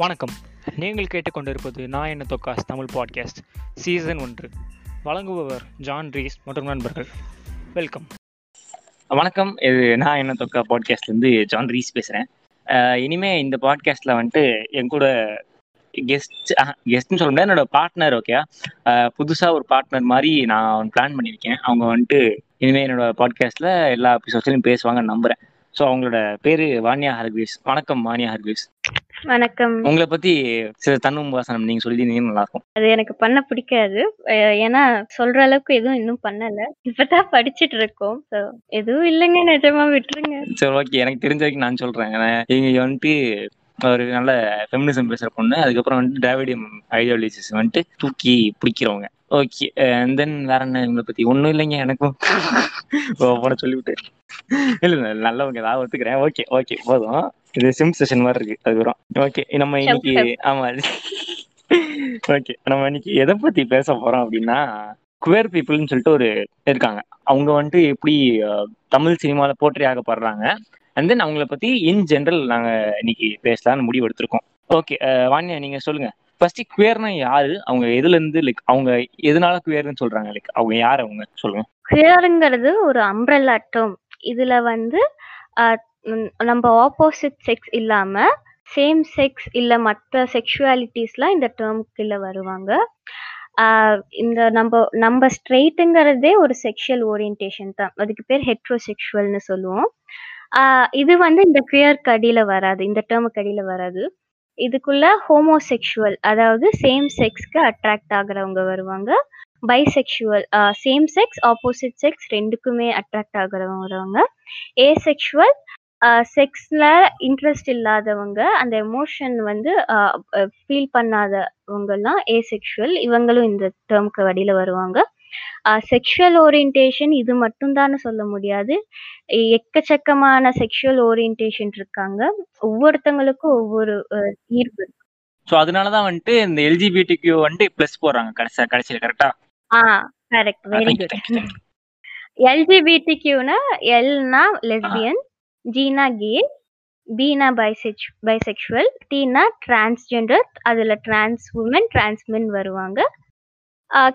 வணக்கம். நீங்கள் கேட்டுக்கொண்டிருப்பது நான் என்ன தொக்காஸ் தமிழ் பாட்காஸ்ட் சீசன் ஒன்று. வழங்குபவர் ஜான் ரீஸ் மற்றும் நண்பர்கள். வெல்கம் வணக்கம். இது நான் என்ன தொக்கா பாட்காஸ்ட்லேருந்து ஜான் ரீஸ் பேசுகிறேன் இனிமே இந்த பாட்காஸ்ட்டில் வந்துட்டு என் கூட கெஸ்ட் கெஸ்ட்னு சொல்ல முடியாது என்னோட பார்ட்னர் ஓகே புதுசாக ஒரு பார்ட்னர் மாதிரி நான் பிளான் பண்ணியிருக்கேன். அவங்க வந்துட்டு இனிமேல் என்னோட பாட்காஸ்ட்டில் எல்லா எபிசோட்ஸ்லையும் பேசுவாங்கன்னு நம்புகிறேன் ஸோ அவங்களோட பேர் வானியா ஹர்கிஸ். வணக்கம் வானியா ஹர்கிஸ். வணக்கம். உங்களை பற்றி சில தன்னும் வாசனம் நீங்கள் சொல்லியிருந்தீங்கன்னா நல்லாயிருக்கும். அது எனக்கு பண்ண பிடிக்காது. ஏன்னா சொல்ற அளவுக்கு எதுவும் இன்னும் பண்ணல. இப்பதான் படிச்சிட்டு இருக்கோம். So, எதுவும் இல்லைங்க. நிஜமா விட்டுருங்க. சரி ஓகே. எனக்கு தெரிஞ்ச வரைக்கும் நான் சொல்கிறேன் இங்கே வந்துட்டு ஒரு நல்ல ஃபெமினிசம் பேசுகிற பொண்ணு. அதுக்கப்புறம் வந்துட்டு டிராவிடியம் ஐடியாலஜிஸ் வந்துட்டு தூக்கி பிடிக்கிறவங்க. ஓகே தென் வேற என்ன இவங்களை பற்றி ஒன்றும் இல்லைங்க எனக்கும். போன சொல்லிவிட்டு. இல்லை இல்லை நல்லவங்க நான் ஒத்துக்கிறேன். ஓகே ஓகே போதும். இது சிம் செஷன் மாதிரி இருக்கு அதுக்கப்புறம். ஓகே நம்ம இன்னைக்கு ஆமாம் ஓகே நம்ம இன்னைக்கு எதை பற்றி பேச போகிறோம் அப்படின்னா குவேர் பீப்புள்னு சொல்லிட்டு ஒரு இருக்காங்க. அவங்க வந்துட்டு எப்படி தமிழ் சினிமாவில் போற்றி ஆகப்படுறாங்க. அண்ட் தென் அவங்கள பத்தி இன் ஜென்ரல் நாங்க இன்னைக்கு பேசலாம்னு முடிவு எடுத்திருக்கோம். ஓகே வாணியா நீங்க சொல்லுங்க. ஃபர்ஸ்ட் குவேர்னா யாரு? அவங்க எதுல இருந்து லைக் அவங்க எதனால குவேர்னு சொல்றாங்க? லைக் அவங்க யார் அவங்க? சொல்லுங்க. குயருங்கிறது ஒரு அம்ப்ரெல்லா டேர்ம் இதுல வந்து நம்ம ஆப்போசிட் செக்ஸ் இல்லாம சேம் செக்ஸ் இல்ல மற்ற செக்ஷுவாலிட்டிஸ்லாம் இந்த டேர்முக்குள்ள வருவாங்க. ஆஹ் இந்த நம்ம நம்ம ஸ்ட்ரெயிட்டுங்கிறதே ஒரு செக்ஷுவல் ஓரியன்டேஷன் தான். அதுக்கு பேர் ஹெட்ரோசெக்ஷுவல்னு சொல்லுவோம். ஆஹ் இது வந்து இந்த குயருக்கு அடியில வராது. இந்த டேர்முக்கு அடியில வராது. இதுக்குள்ள ஹோமோசெக்ஷுவல் அதாவது சேம் செக்ஸ்க்கு அட்ராக்ட் ஆகுறவங்க வருவாங்க. Bisexual same sex opposite sex ரெண்டுக்குமே அட்ராக்ட் ஆகுறவங்க வருவாங்க. ஏசெக்ஷுவல் செக்ஸில் இன்ட்ரெஸ்ட் இல்லாதவங்க அந்த எமோஷன் வந்து ஃபீல் பண்ணாதவங்கெல்லாம் ஏசெக்ஷுவல் இவங்களும் இந்த டேர்ம்க்கு வடியில வருவாங்க. செக்ஷுவல் ஓரியன்டேஷன் இது மட்டும்தான் சொல்ல முடியாது. எக்கச்சக்கமான செக்ஷுவல் ஓரியன்டேஷன் இருக்காங்க. ஒவ்வொருத்தங்களுக்கும் ஒவ்வொரு ஈர்ப்பு இருக்கு. ஸோ அதனால தான் வந்துட்டு இந்த எல்ஜிபிடி கியூ வந்துட்டு ப்ளஸ் போடுறாங்க. கடைசி கடைசியில் கரெக்டா ஆ? கரெக்ட் வெரி குட் எல்ஜிபிடிக்யூனா எல்னா லெஸ்பியன் ஜீனா கே பீனா பைசெக் பைசெக்சுவல் டீனா டிரான்ஸ்ஜெண்டர் அதுல டிரான்ஸ் உமன் டிரான்ஸ் மென் வருவாங்க.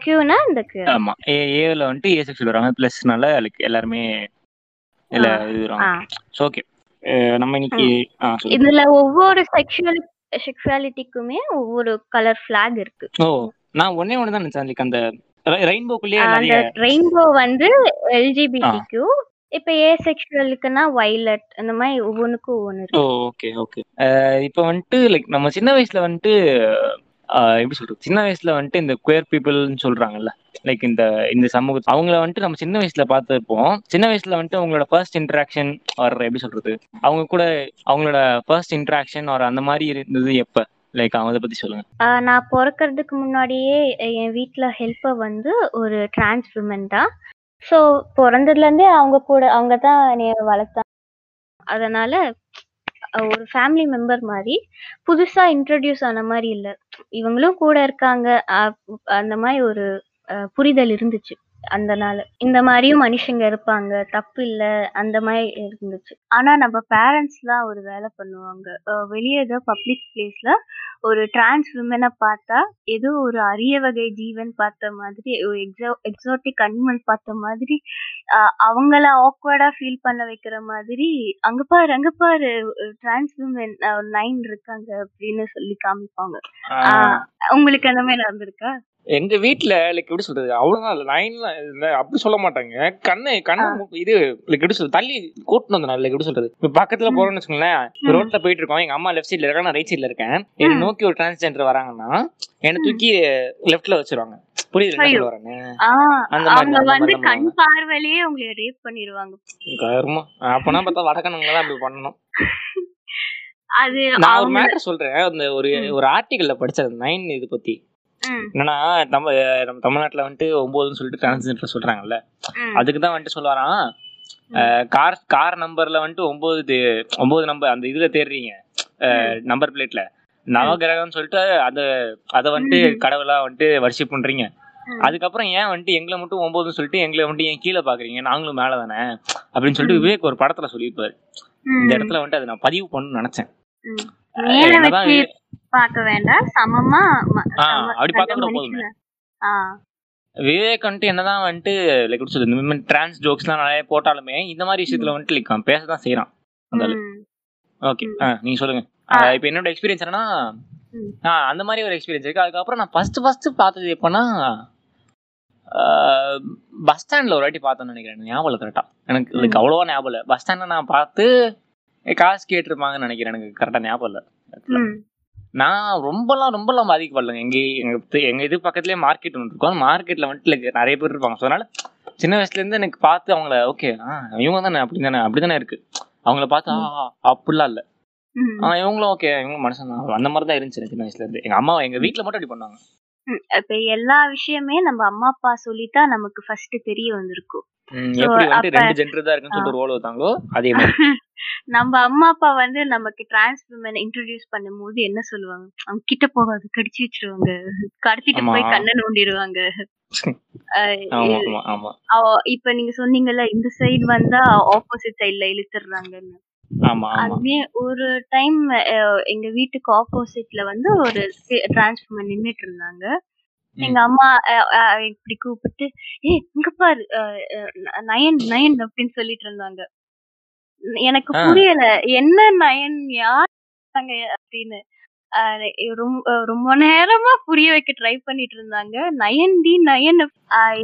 கியூனா இந்த கியூ ஆமா ஏ ஏல வந்துட்டு ஏ செக்ஷுவல் வராங்க ப்ளஸ்னால லைக் எல்லாருமே இல்ல. இது வராங்க ஓகே நம்ம இன்னைக்கு இதுல ஒவ்வொரு செக்ஷுவல் செக்ஷுவாலிட்டிக்குமே ஒவ்வொரு கலர் ஃபிளாக் இருக்கு. ஓ நான் ஒன்னே ஒன்று தான் நினைச்சேன் அந்த ரெயின்போக்குள்ளேயே அந்த ரெயின்போ வந்து எல்ஜிபிடிக்யூ இப்ப ஏ செக்ஷுவலுக்குன்னா வைலட் அந்த மாதிரி ஒவ்வொன்றுக்கும் ஒவ்வொன்று ஓ இருக்கு ஓகே ஓகே இப்போ வந்துட்டு லைக் நம்ம சின்ன வயசுல வந்துட்டு எப்படி சொல்றது? சின்ன வயசுல வந்துட்டு இந்த குயர் பீப்புள்னு சொல்றாங்கல்ல. லைக் இந்த இந்த சமூக அவங்கள வந்துட்டு நம்ம சின்ன வயசுல பார்த்துருப்போம். சின்ன வயசுல வந்துட்டு அவங்களோட ஃபர்ஸ்ட் இன்ட்ராக்ஷன் ஆர் எப்படி சொல்றது? அவங்க கூட அவங்களோட ஃபர்ஸ்ட் இன்ட்ராக்ஷன் ஆர் அந்த மாதிரி இருந்தது எப்ப? லைக் அவங்க பத்தி சொல்லுங்க. நான் பிறக்கறதுக்கு முன்னாடியே என் வீட்ல ஹெல்ப்பர் வந்து ஒரு டிரான்ஸ் விமன் தான். ஸோ பிறந்ததுலேருந்தே அவங்க கூட அவங்க தான் என்னைய வளர்த்தாங்க அதனால ஒரு ஃபேமிலி மெம்பர் மாதிரி புதுசா இன்ட்ரடியூஸ் ஆன மாதிரி இல்லை. இவங்களும் கூட இருக்காங்க. அஹ் அந்த மாதிரி ஒரு அஹ் புரிதல் இருந்துச்சு அந்த நாள். இந்த மாதிரியும் மனுஷங்க இருப்பாங்க. தப்பு இல்ல. அந்த மாதிரி இருந்துச்சு. ஆனா நம்ம பேரண்ட்ஸ்லாம் ஒரு வேலை பண்ணுவாங்க. வெளியே ஏதோ பப்ளிக் பிளேஸ்ல ஒரு டிரான்ஸ் விமனை பார்த்தா ஏதோ ஒரு அரிய வகை ஜீவன் பார்த்த மாதிரி ஒரு எக்ஸோ எக்ஸாட்டிக் அனிமல் பார்த்த மாதிரி அவங்கள ஆக்வர்டா ஃபீல் பண்ண வைக்கிற மாதிரி அங்க பாரு அங்க பாரு டிரான்ஸ் விமன் நைன் இருக்காங்க அப்படின்னு சொல்லி காமிப்பாங்க. உங்களுக்கு அந்த மாதிரி நடந்திருக்கா? எங்க வீட்ல லைக் எப்படி சொல்றது அவ்வளவுதான். இல்ல லைன்லாம் இல்ல அப்படி சொல்ல மாட்டாங்க. கண்ணு கண்ணு இது லைக் எப்படி சொல்றது தள்ளி கூட்டிட்டு வந்தா லைக் எப்படி சொல்றது. இப்ப பக்கத்துல போறோம்னு வச்சுக்கோங்களேன் ரோட்ல போயிட்டு இருக்கோம். எங்க அம்மா லெஃப்ட் சைட்ல இருக்காங்க நான் ரைட் சைட்ல இருக்கேன். என்ன நோக்கி ஒரு டிரான்ஸ்ஜெண்டர் வராங்கன்னா என்ன தூக்கி லெஃப்ட்ல வச்சிருவாங்க. புரியுது ஆஹ் அந்த மாதிரி வந்து கண் பார்வையிலேயே உங்களை ரேப் பண்ணிடுவாங்க கருமம் அப்பனா பார்த்தா வடக்கணுங்களா தான் அப்படி பண்ணணும். அது நான் ஒரு மேட்டர் சொல்றேன். அந்த ஒரு ஒரு ஆர்டிகல்ல படிச்சது நைன் இது பத்தி. என்னன்னா நம்ம நம்ம தமிழ்நாட்டுல வந்துட்டு ஒன்பதுன்னு சொல்லிட்டு டிரான்ஸ்ஜெண்டர் சொல்றாங்கல்ல. அதுக்கு தான் வந்துட்டு சொல்லுவாராம் கார் கார் நம்பர்ல வந்துட்டு ஒன்பது ஒன்பது நம்பர் அந்த இதுல தேடுறீங்க நம்பர் பிளேட்ல நவகிரகம்னு சொல்லிட்டு அத அத வந்துட்டு. கடவுளா வந்துட்டு வர்ஷிப் பண்றீங்க. அதுக்கப்புறம் ஏன் வந்துட்டு எங்களை மட்டும் ஒன்பதுன்னு சொல்லிட்டு எங்களை வந்துட்டு ஏன் கீழே பாக்குறீங்க? நாங்களும் மேல தானே அப்படின்னு சொல்லிட்டு விவேக் ஒரு படத்துல சொல்லியிருப்பாரு. இந்த இடத்துல வந்துட்டு அதை நான் பதிவு பண்ணணும்னு நினைச்சேன். பார்க்க வேண்டாம். சமமா அப்படி பார்த்தா கூட போதுமே. விவேக் வந்துட்டு என்னதான் வந்துட்டு லைக் சொல்றது இந்த மாதிரி டிரான்ஸ் ஜோக்ஸ்லாம் நிறைய போட்டாலுமே இந்த மாதிரி விஷயத்துல வந்துட்டு லைக் அவன் பேசதான் செய்யறான் அந்த ஓகே நீங்க சொல்லுங்க. இப்போ என்னோட எக்ஸ்பீரியன்ஸ் என்னன்னா அந்த மாதிரி ஒரு எக்ஸ்பீரியன்ஸ் இருக்கு. அதுக்கப்புறம் நான் ஃபர்ஸ்ட் ஃபர்ஸ்ட் பார்த்தது எப்போனா பஸ் ஸ்டாண்ட்ல ஒரு வாட்டி பார்த்தேன்னு நினைக்கிறேன். ஞாபகம் இல்லை கரெக்டா எனக்கு லைக் அவ்வளோவா ஞாபகம் இல்லை. பஸ் ஸ்டாண்ட்ல நான் பார்த்து காசு கேட்டிருப்பாங்கன்னு நினைக்கிறேன். எனக்கு கரெக்டா ஞாபகம் இல்லை. நான் ரொம்பலாம் ரொம்பலாம் பாதிக்கப்படலைங்க. எங்க எங்க தெ- எங்க இது பக்கத்துலயே மார்க்கெட் ஒன்று இருக்கும். அந்த மார்க்கெட்ல வந்துட்டு like நிறைய பேர் இருப்பாங்க. ஸோ அதனால சின்ன வயசுல இருந்து எனக்கு பார்த்து அவங்கள ஓகே இவங்க தானே அப்படி தானே அப்படி தானே இருக்கு. அவங்கள பார்த்து அப்படிலாம் இல்ல. ஆ இவங்களும் ஓகே இவங்க மனுஷன் அந்த மாதிரி தான் இருந்துச்சு சின்ன வயசுல இருந்து. எங்க அம்மா எங்க வீட்ல மட்டும் அப்படி பண்ணாங்க. ம், இப்ப எல்லா விஷயமே நம்ம அம்மா அப்பா சொல்லித்தான் நமக்கு ஃபர்ஸ்ட் தெரிய வந்திருக்கும். ம், So, எப்படி வந்து அப்ப- ரெண்டு ஜென்டர் தான் இருக்குன்னு சொல்லிட்டு ஒரு ஓல வைத்தாங்களோ அதே மாதிரி. நம்ம அம்மா அப்பா வந்து நமக்கு டிரான்ஸ் விமன் இன்ட்ரோடியூஸ் பண்ணும்போது என்ன சொல்லுவாங்க? அவங்க கிட்ட போகாது கடிச்சு வச்சிருவாங்க. கடத்திட்டு ஆமா. போய் கண்ணை நோண்டிடுவாங்க. அஹ் ஆமா ஆமா ஆமா. அவ- இப்ப நீங்க சொன்னீங்கல்ல இந்த சைடு வந்தா ஆப்போசிட் சைடுல ஆமா அதுவே ஒரு டைம் எங்க வீட்டுக்கு ஆப்போசிட்ல வந்து ஒரு டிரான்ஸ்ஃபார்மர் நின்னுட்டு இருந்தாங்க. எங்க அம்மா இப்படி கூப்பிட்டு ஏ இங்க பாரு நயன் நயன் அப்படின்னு சொல்லிட்டு இருந்தாங்க. எனக்கு. புரியல என்ன நயன் யார்? அப்படின்னு. ரொம்ப ரொம்ப நேரமா புரிய வைக்க ட்ரை பண்ணிட்டு இருந்தாங்க நயன் டி நயன்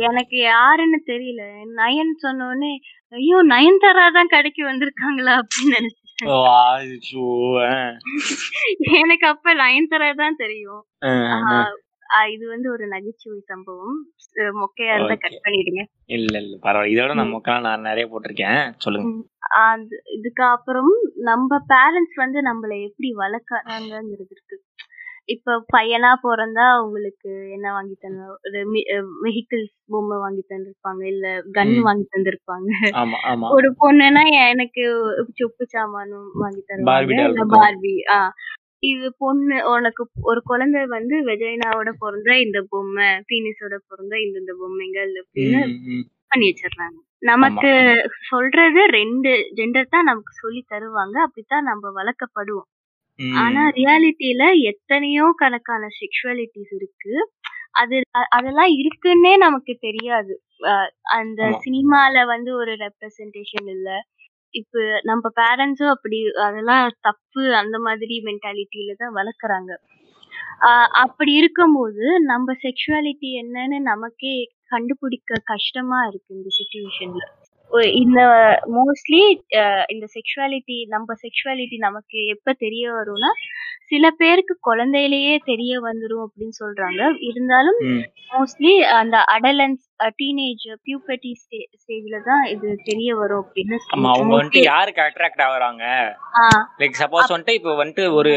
எனக்கு யாருன்னு தெரியல. நயன் சொன்ன உடனே ஐயோ நயன்தாரா தான் கடைக்கு வந்திருக்காங்களா? அப்படின்னு நினைச்சேன். எனக்கு அப்ப நயன்தாரா தான் தெரியும். இது வந்து ஒரு நகைச்சுவை சம்பவம். மொக்கையா இருந்தா. கட் பண்ணிடுங்க. இல்ல இல்ல பரவாயில்ல. இதோட நான் மக்கள் நான் நிறைய போட்டிருக்கேன். சொல்லுங்க. இதுக்கு அப்புறம் நம்ம பேரண்ட்ஸ் வந்து நம்மள எப்படி வளர்க்கறாங்கிறது இருக்கு. இப்ப பையனா பிறந்தா உங்களுக்கு என்ன வாங்கி தந்த வெஹிக்கிள்ஸ் பொம்மை வாங்கி தந்திருப்பாங்க. இல்ல கன். வாங்கி தந்திருப்பாங்க. ஒரு பொண்ணுன்னா எனக்கு சொப்பு சாமானும் வாங்கி தருவாங்க. பார்பி ஆ. இது பொண்ணு உனக்கு ஒரு குழந்தை வந்து வெஜைனாவோட பிறந்தா இந்த பொம்மை பீனிஸோட பிறந்தா இந்த இந்த பொம்மைகள் அப்படின்னு. பண்ணி வச்சிடுறாங்க. நமக்கு சொல்றது ரெண்டு ஜெண்டர் தான் நமக்கு சொல்லி தருவாங்க. அப்படித்தான் நம்ம வளர்க்கப்படுவோம். ஆனா ரியாலிட்டியில எத்தனையோ கணக்கான செக்ஷுவாலிட்டிஸ் இருக்கு. அது அதெல்லாம் இருக்குன்னே நமக்கு தெரியாது. அந்த. சினிமால வந்து ஒரு ரெப்ரசன்டேஷன் இல்ல. இப்ப நம்ம பேரண்ட்ஸும் அப்படி அதெல்லாம் தப்பு அந்த மாதிரி மென்டாலிட்டியில தான் வளர்க்குறாங்க. ஆஹ் அப்படி இருக்கும்போது நம்ம செக்ஷுவாலிட்டி என்னன்னு நமக்கே கண்டுபிடிக்க கஷ்டமா இருக்கு இந்த சுச்சுவேஷன்ல இந்த மோஸ்ட்லி இந்த செக்ஷுவாலிட்டி நம்ம செக்ஷுவாலிட்டி நமக்கு எப்ப தெரிய வரும்னா சில பேருக்கு குழந்தையிலேயே தெரிய வந்துரும் அப்படின்னு சொல்றாங்க. இருந்தாலும். மோஸ்ட்லி அந்த அடலன்ஸ் டீனேஜ் பியூபர்ட்டி ஸ்டேஜ்ல தான் இது தெரிய வரும் அப்படின்னு ஆமா அவங்க வந்துட்டு யாருக்கு அட்ராக்ட் ஆகுறாங்க? லைக் சப்போஸ் வந்துட்டு இப்போ வந்துட்டு ஒரு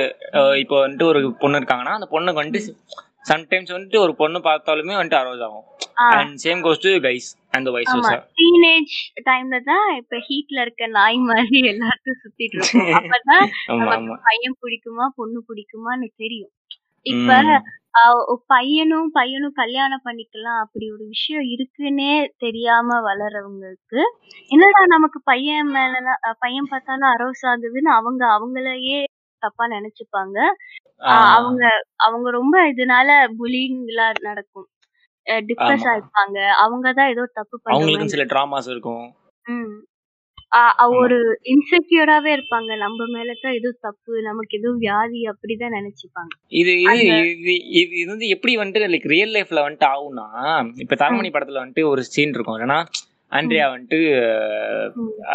இப்போ வந்துட்டு ஒரு பொண்ணு இருக்காங்கன்னா அந்த பொண்ணுக்கு வந்துட்டு சம்டைம்ஸ் வந்துட்டு ஒரு பொண்ணு பார்த்தாலுமே வந்துட்டு அரோஸ் ஆகும் and same goes to guys அந்த வைஸ் ஆமா. டீனேஜ் டைம்ல தான் இப்ப ஹீட்ல இருக்க நாய் மாதிரி எல்லாத்தையும் சுத்திட்டு இருக்கோம். அப்பதான் நமக்கு பையன் பிடிக்குமா பொண்ணு பிடிக்குமான்னு தெரியும். இப்ப பையனும் பையனும் கல்யாணம் பண்ணிக்கலாம். அப்படி ஒரு விஷயம் இருக்குன்னே தெரியாம வளர்றவங்களுக்கு என்னடா நமக்கு பையன் மேல பையன் பார்த்தாலும் அரோஸ் ஆகுதுன்னு அவங்க அவங்களையே தப்பா நினைச்சுப்பாங்க. அவங்க அவங்க ரொம்ப இதனால புலிங் எல்லாம் நடக்கும். டிப்ரெஸ். ஆயிருப்பாங்க அவங்கதான் ஏதோ தப்பு பண்ணுவாங்க சில ட்ராமாஸ் இருக்கும். ஒரு இன்செக்யூராவே இருப்பாங்க. நம்ம மேலதான் ஏதோ தப்பு நமக்கு ஏதோ வியாதி அப்படிதான் நினைச்சுப்பாங்க. இது இது இது இது வந்து எப்படி வந்துட்டு லைக் ரியல் லைஃப்ல வந்துட்டு ஆகும்னா இப்ப தரமணி படத்துல வந்துட்டு ஒரு சீன் இருக்கும். ஏன்னா ஆண்ட்ரியா வந்துட்டு.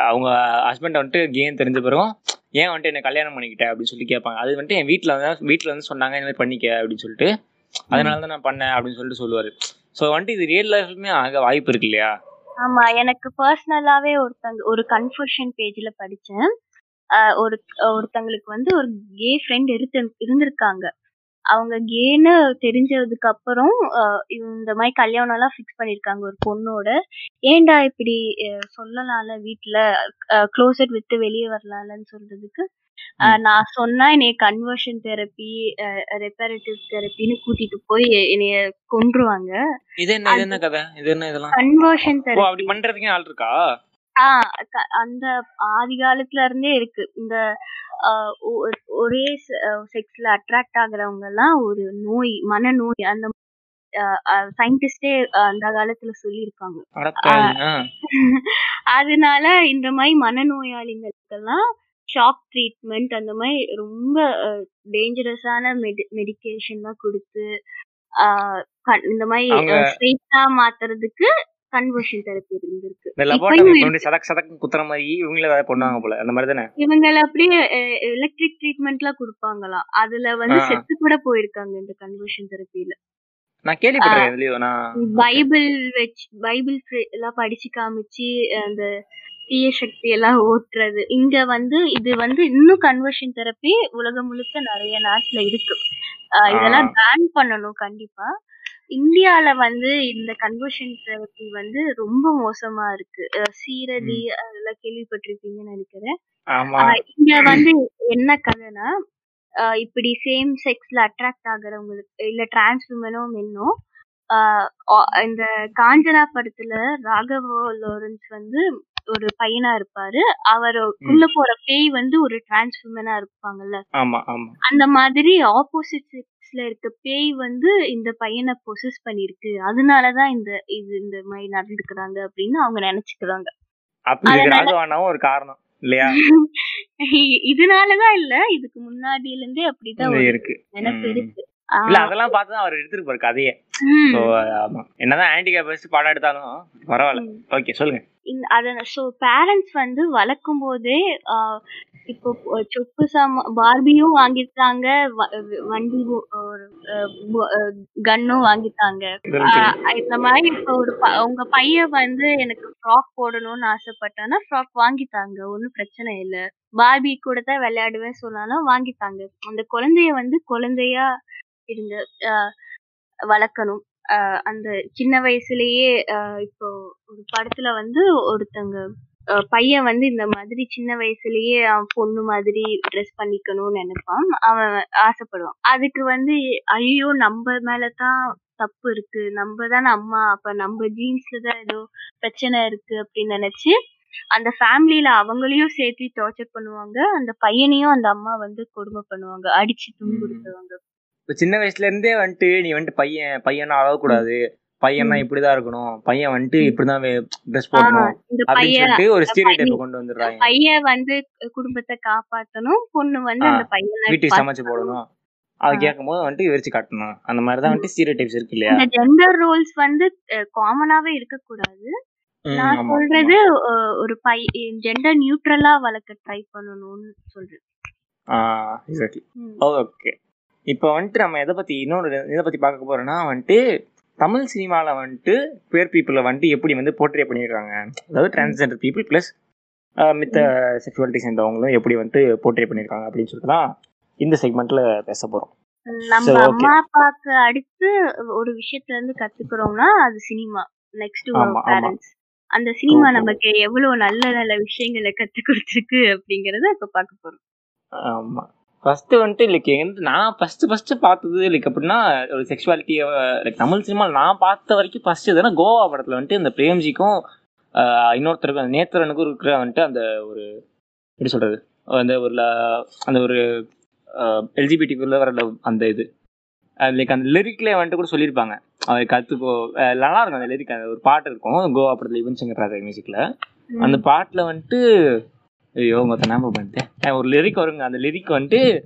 அவங்க ஹஸ்பண்ட் வந்துட்டு கேம் தெரிஞ்ச பிறகும் ஏன் வந்துட்டு என்ன கல்யாணம் பண்ணிக்கிட்ட அப்படின்னு சொல்லி கேட்பாங்க. அது வந்துட்டு என் வீட்டில் வந்து வீட்டில் வந்து சொன்னாங்க இந்த மாதிரி பண்ணிக்க அப்படின்னு சொல்லிட்டு. அதனால தான் நான் பண்ணேன் அப்படின்னு சொல்லிட்டு சொல்லுவார். ஸோ வந்துட்டு இது ரியல் லைஃப்லுமே ஆக வாய்ப்பு இருக்கு இல்லையா? ஆமா எனக்கு பர்சனலாவே ஒருத்தங்க ஒரு கன்ஃபர்ஷன் பேஜ்ல படிச்சேன். ஒரு ஒருத்தங்களுக்கு வந்து ஒரு கே ஃப்ரெண்ட் இருந்து இருந்திருக்காங்க. அவங்க கேன்னு தெரிஞ்சதுக்கு அப்புறம் இந்த மாதிரி கல்யாணம் எல்லாம் ஃபிக்ஸ் பண்ணிருக்காங்க ஒரு பொண்ணோட. ஏன்டா இப்படி சொல்லலாம்ல வீட்டுல க்ளோசட் விட்டு வெளியே வரலாம்லன்னு சொல்றதுக்கு. நான் சொன்னா என்னைய கன்வர்ஷன் தெரப்பி ரெப்பரேட்டிவ் தெரப்பின்னு கூட்டிட்டு போய் என்னைய கொன்றுவாங்க. இது என்ன இது என்ன கதை? இது என்ன இதெல்லாம்? கன்வர்ஷன் தெரப்பி அப்படி பண்றதுக்கே ஆள் இருக்கா? ஆஹ் அந்த ஆதி காலத்துல இருந்தே இருக்கு. இந்த ஒரே செக்ஸ்ல அட்ராக்ட் ஆகுறவங்க எல்லாம் ஒரு நோய் மனநோய் அந்த சயின்டிஸ்டே அந்த காலத்துல சொல்லியிருக்காங்க. அதனால இந்த மாதிரி மனநோயாளிகளுக்கெல்லாம் ஷாக் ட்ரீட்மெண்ட் அந்த மாதிரி ரொம்ப டேஞ்சரஸான மெடி மெடிகேஷன்லாம் கொடுத்து இந்த மாதிரி ஸ்ட்ரெயிட்டா மாத்துறதுக்கு கன்வர்ஷன் தெரப்பி இருந்திருக்கு. இந்த. சதக் சதக்கு குத்துற மாதிரி இவங்களே பண்ணுவாங்க போல. அந்த மாதிரி தானே? இவங்கள அப்படியே எலக்ட்ரிக் ட்ரீட்மெண்ட்லாம் கொடுப்பாங்களாம் அதுல வந்து. செத்து கூட போயிருக்காங்க இந்த கன்வர்ஷன் தெரப்பில நான் கேள்விப்பட்டிருக்கேன் பைபிள் வச்சு பைபிள் எல்லாம் படிச்சு காமிச்சு அந்த தீய சக்தி எல்லாம் ஓட்டுறது. இங்க வந்து இது வந்து இன்னும் கன்வர்ஷன் தெரப்பி உலகம் முழுக்க நிறைய நாட்டுல இருக்கு. இதெல்லாம் பேன் பண்ணணும் கண்டிப்பா. இந்தியால வந்து இந்த கன்வர்ஷன் தெரப்பி வந்து ரொம்ப மோசமா இருக்கு. சீரடி அதெல்லாம் கேள்விப்பட்டிருப்பீங்கன்னு நினைக்கிறேன். இங்க வந்து என்ன கதைனா இப்படி சேம் செக்ஸ்ல அட்ராக்ட் ஆகுறவங்களுக்கு இல்ல டிரான்ஸ் விமனோ மென்னோ இந்த காஞ்சனா படத்துல ராகவ லாரன்ஸ் வந்து ஒரு பையனா இருப்பாரு. அவர் உள்ள போற பேய் வந்து ஒரு டிரான்ஸ் விமனா இருப்பாங்கல்ல. அந்த மாதிரி ஆப்போசிட் செக்ஸ்ல இருக்க. பேய் வந்து இந்த பையனை பொசஸ் பண்ணிருக்கு. அதனாலதான் இந்த இது இந்த மாதிரி நடந்துக்கிறாங்க அப்படின்னு அவங்க நினைச்சுக்கிறாங்க. ஒரு காரணம் இல்லையா? இதனாலதான் இல்ல. இதுக்கு முன்னாடில இருந்தே அப்படிதான் இருக்கு. நினைப்பு. இருக்கு. இல்ல அதெல்லாம் பார்த்து அவர் எடுத்திருப்பாரு கதையே. சோ ஆமா. என்னதான் ஹேண்டிகேப் வச்சு படம் எடுத்தாலும் பரவாயில்ல. ஓகே சொல்லுங்க. அத சோ பேரண்ட்ஸ் வந்து வளர்க்கும் போதே இப்போ சொப்பு சாமா பார்பியும் வாங்கிட்டாங்க வ- வண்டி கன்னும் வாங்கிட்டாங்க இந்த மாதிரி இப்போ ஒரு உங்க பையன் வந்து எனக்கு ஃப்ராக் போடணும்னு ஆசைப்பட்டானா ஃப்ராக் வாங்கித்தாங்க ஒன்றும் பிரச்சனை இல்ல. பார்பி கூட தான் விளையாடுவேன் சொன்னாலும் வாங்கித்தாங்க. அந்த குழந்தைய வந்து குழந்தையா ஆஹ் வளர்க்கணும். அந்த சின்ன வயசுலயே இப்போ ஒரு படத்துல வந்து ஒருத்தங்க பையன் வந்து இந்த மாதிரி சின்ன வயசுலயே அவன் பொண்ணு மாதிரி ட்ரெஸ் பண்ணிக்கணும்னு நினைப்பான். அவன் ஆசைப்படுவான். அதுக்கு வந்து ஐயோ நம்ம மேலதான் தப்பு இருக்கு. நம்ம தானே அம்மா. அப்ப நம்ம ஜீன்ஸ்ல தான் ஏதோ பிரச்சனை இருக்கு அப்படின்னு நினைச்சு அந்த ஃபேமிலியில அவங்களையும் சேர்த்து டார்ச்சர் பண்ணுவாங்க. அந்த பையனையும் அந்த அம்மா வந்து கொடுமை பண்ணுவாங்க. அடிச்சு துன்புறுத்துவாங்க. சின்ன வயசுல இருந்தே வந்துட்டு நீ வந்துட்டு பையன் பையனா ஆகக்கூடாது. பையனா இப்படிதான் இருக்கணும். பையன் வந்துட்டு இப்படிதான் ட்ரெஸ் போடணும் அப்படின்னு பையன் சொல்லிட்டு ஒரு ஸ்டீரியோ பையன் டைப் கொண்டு வந்துடுறாங்க. பையன் வந்து குடும்பத்தை காப்பாத்தணும். பொண்ணு வந்து அந்த பையனை வீட்டுக்கு சமைச்சு போடணும். அது ஆ. கேட்கும் போது வந்துட்டு விரிச்சு காட்டணும். அந்த மாதிரிதான் வந்துட்டு ஸ்டீரியோ டைப்ஸ் இருக்கு இல்லையா? ஜெண்டர் ரோல்ஸ் வந்து காமனாவே இருக்கக்கூடாது. நான் சொல்றது ஒரு பை ஜெண்டர் நியூட்ரலா வளர்க்க ட்ரை பண்ணணும்னு சொல்றேன். எக்ஸாக்ட்லி. ஓகே இப்போ வந்துட்டு நம்ம எதை பத்தி இன்னொரு இதை பத்தி பார்க்க போறோம்னா வந்துட்டு தமிழ் சினிமால வந்துட்டு பேர் பீப்புளை வந்துட்டு எப்படி வந்து போர்ட்ரே பண்ணியிருக்காங்க? அதாவது டிரான்ஸ்ஜெண்டர் பீப்புள் ப்ளஸ் மித்த செக்ஷுவாலிட்டி சேர்ந்தவங்களும் எப்படி வந்துட்டு போர்ட்ரே பண்ணியிருக்காங்க அப்படின்னு சொல்லிட்டு தான் இந்த செக்மெண்ட்ல பேச போறோம். நம்ம. அம்மா அப்பாக்கு அடுத்து ஒரு விஷயத்துல இருந்து கத்துக்கிறோம்னா அது சினிமா. நெக்ஸ்ட். பேரண்ட்ஸ் அந்த சினிமா. நமக்கு எவ்வளவு நல்ல நல்ல விஷயங்களை கத்து கொடுத்துருக்கு அப்படிங்கறத இப்ப பார்க்க போறோம். ஆமா. ஃபர்ஸ்ட் வந்துட்டு லைக் எங்க நான் ஃபர்ஸ்ட் ஃபர்ஸ்ட் பார்த்தது லைக் அப்படின்னா ஒரு செக்ஷுவாலிட்டி லைக் தமிழ் சினிமா நான் பார்த்த வரைக்கும் ஃபர்ஸ்ட் எதுனா கோவா படத்துல வந்துட்டு இந்த பிரேம்ஜிக்கும் ஆஹ், இன்னொருத்தருக்கும் அந்த நேத்திரனுக்கும் இருக்கிற வந்துட்டு அந்த ஒரு எப்படி சொல்றது? அந்த ஒரு அந்த ஒரு எல்ஜிபிடிக்குள்ள வர love, அந்த இது. லைக் அந்த லிரிக்லேயே வந்துட்டு கூட சொல்லியிருப்பாங்க. கத்துக்கோ அஹ் நல்லா இருக்கும் அந்த லிரிக் அந்த ஒரு பாட்டு இருக்கும் கோவா படத்துல யுவன் சங்கர் ராஜா மியூசிக்ல அந்த பாட்டுல வந்துட்டு ஐயோ மொத்த ஞாபகம் பண்ணிட்டேன். ஒரு லிரிக் வருங்க. அந்த லிரிக் வந்துட்டு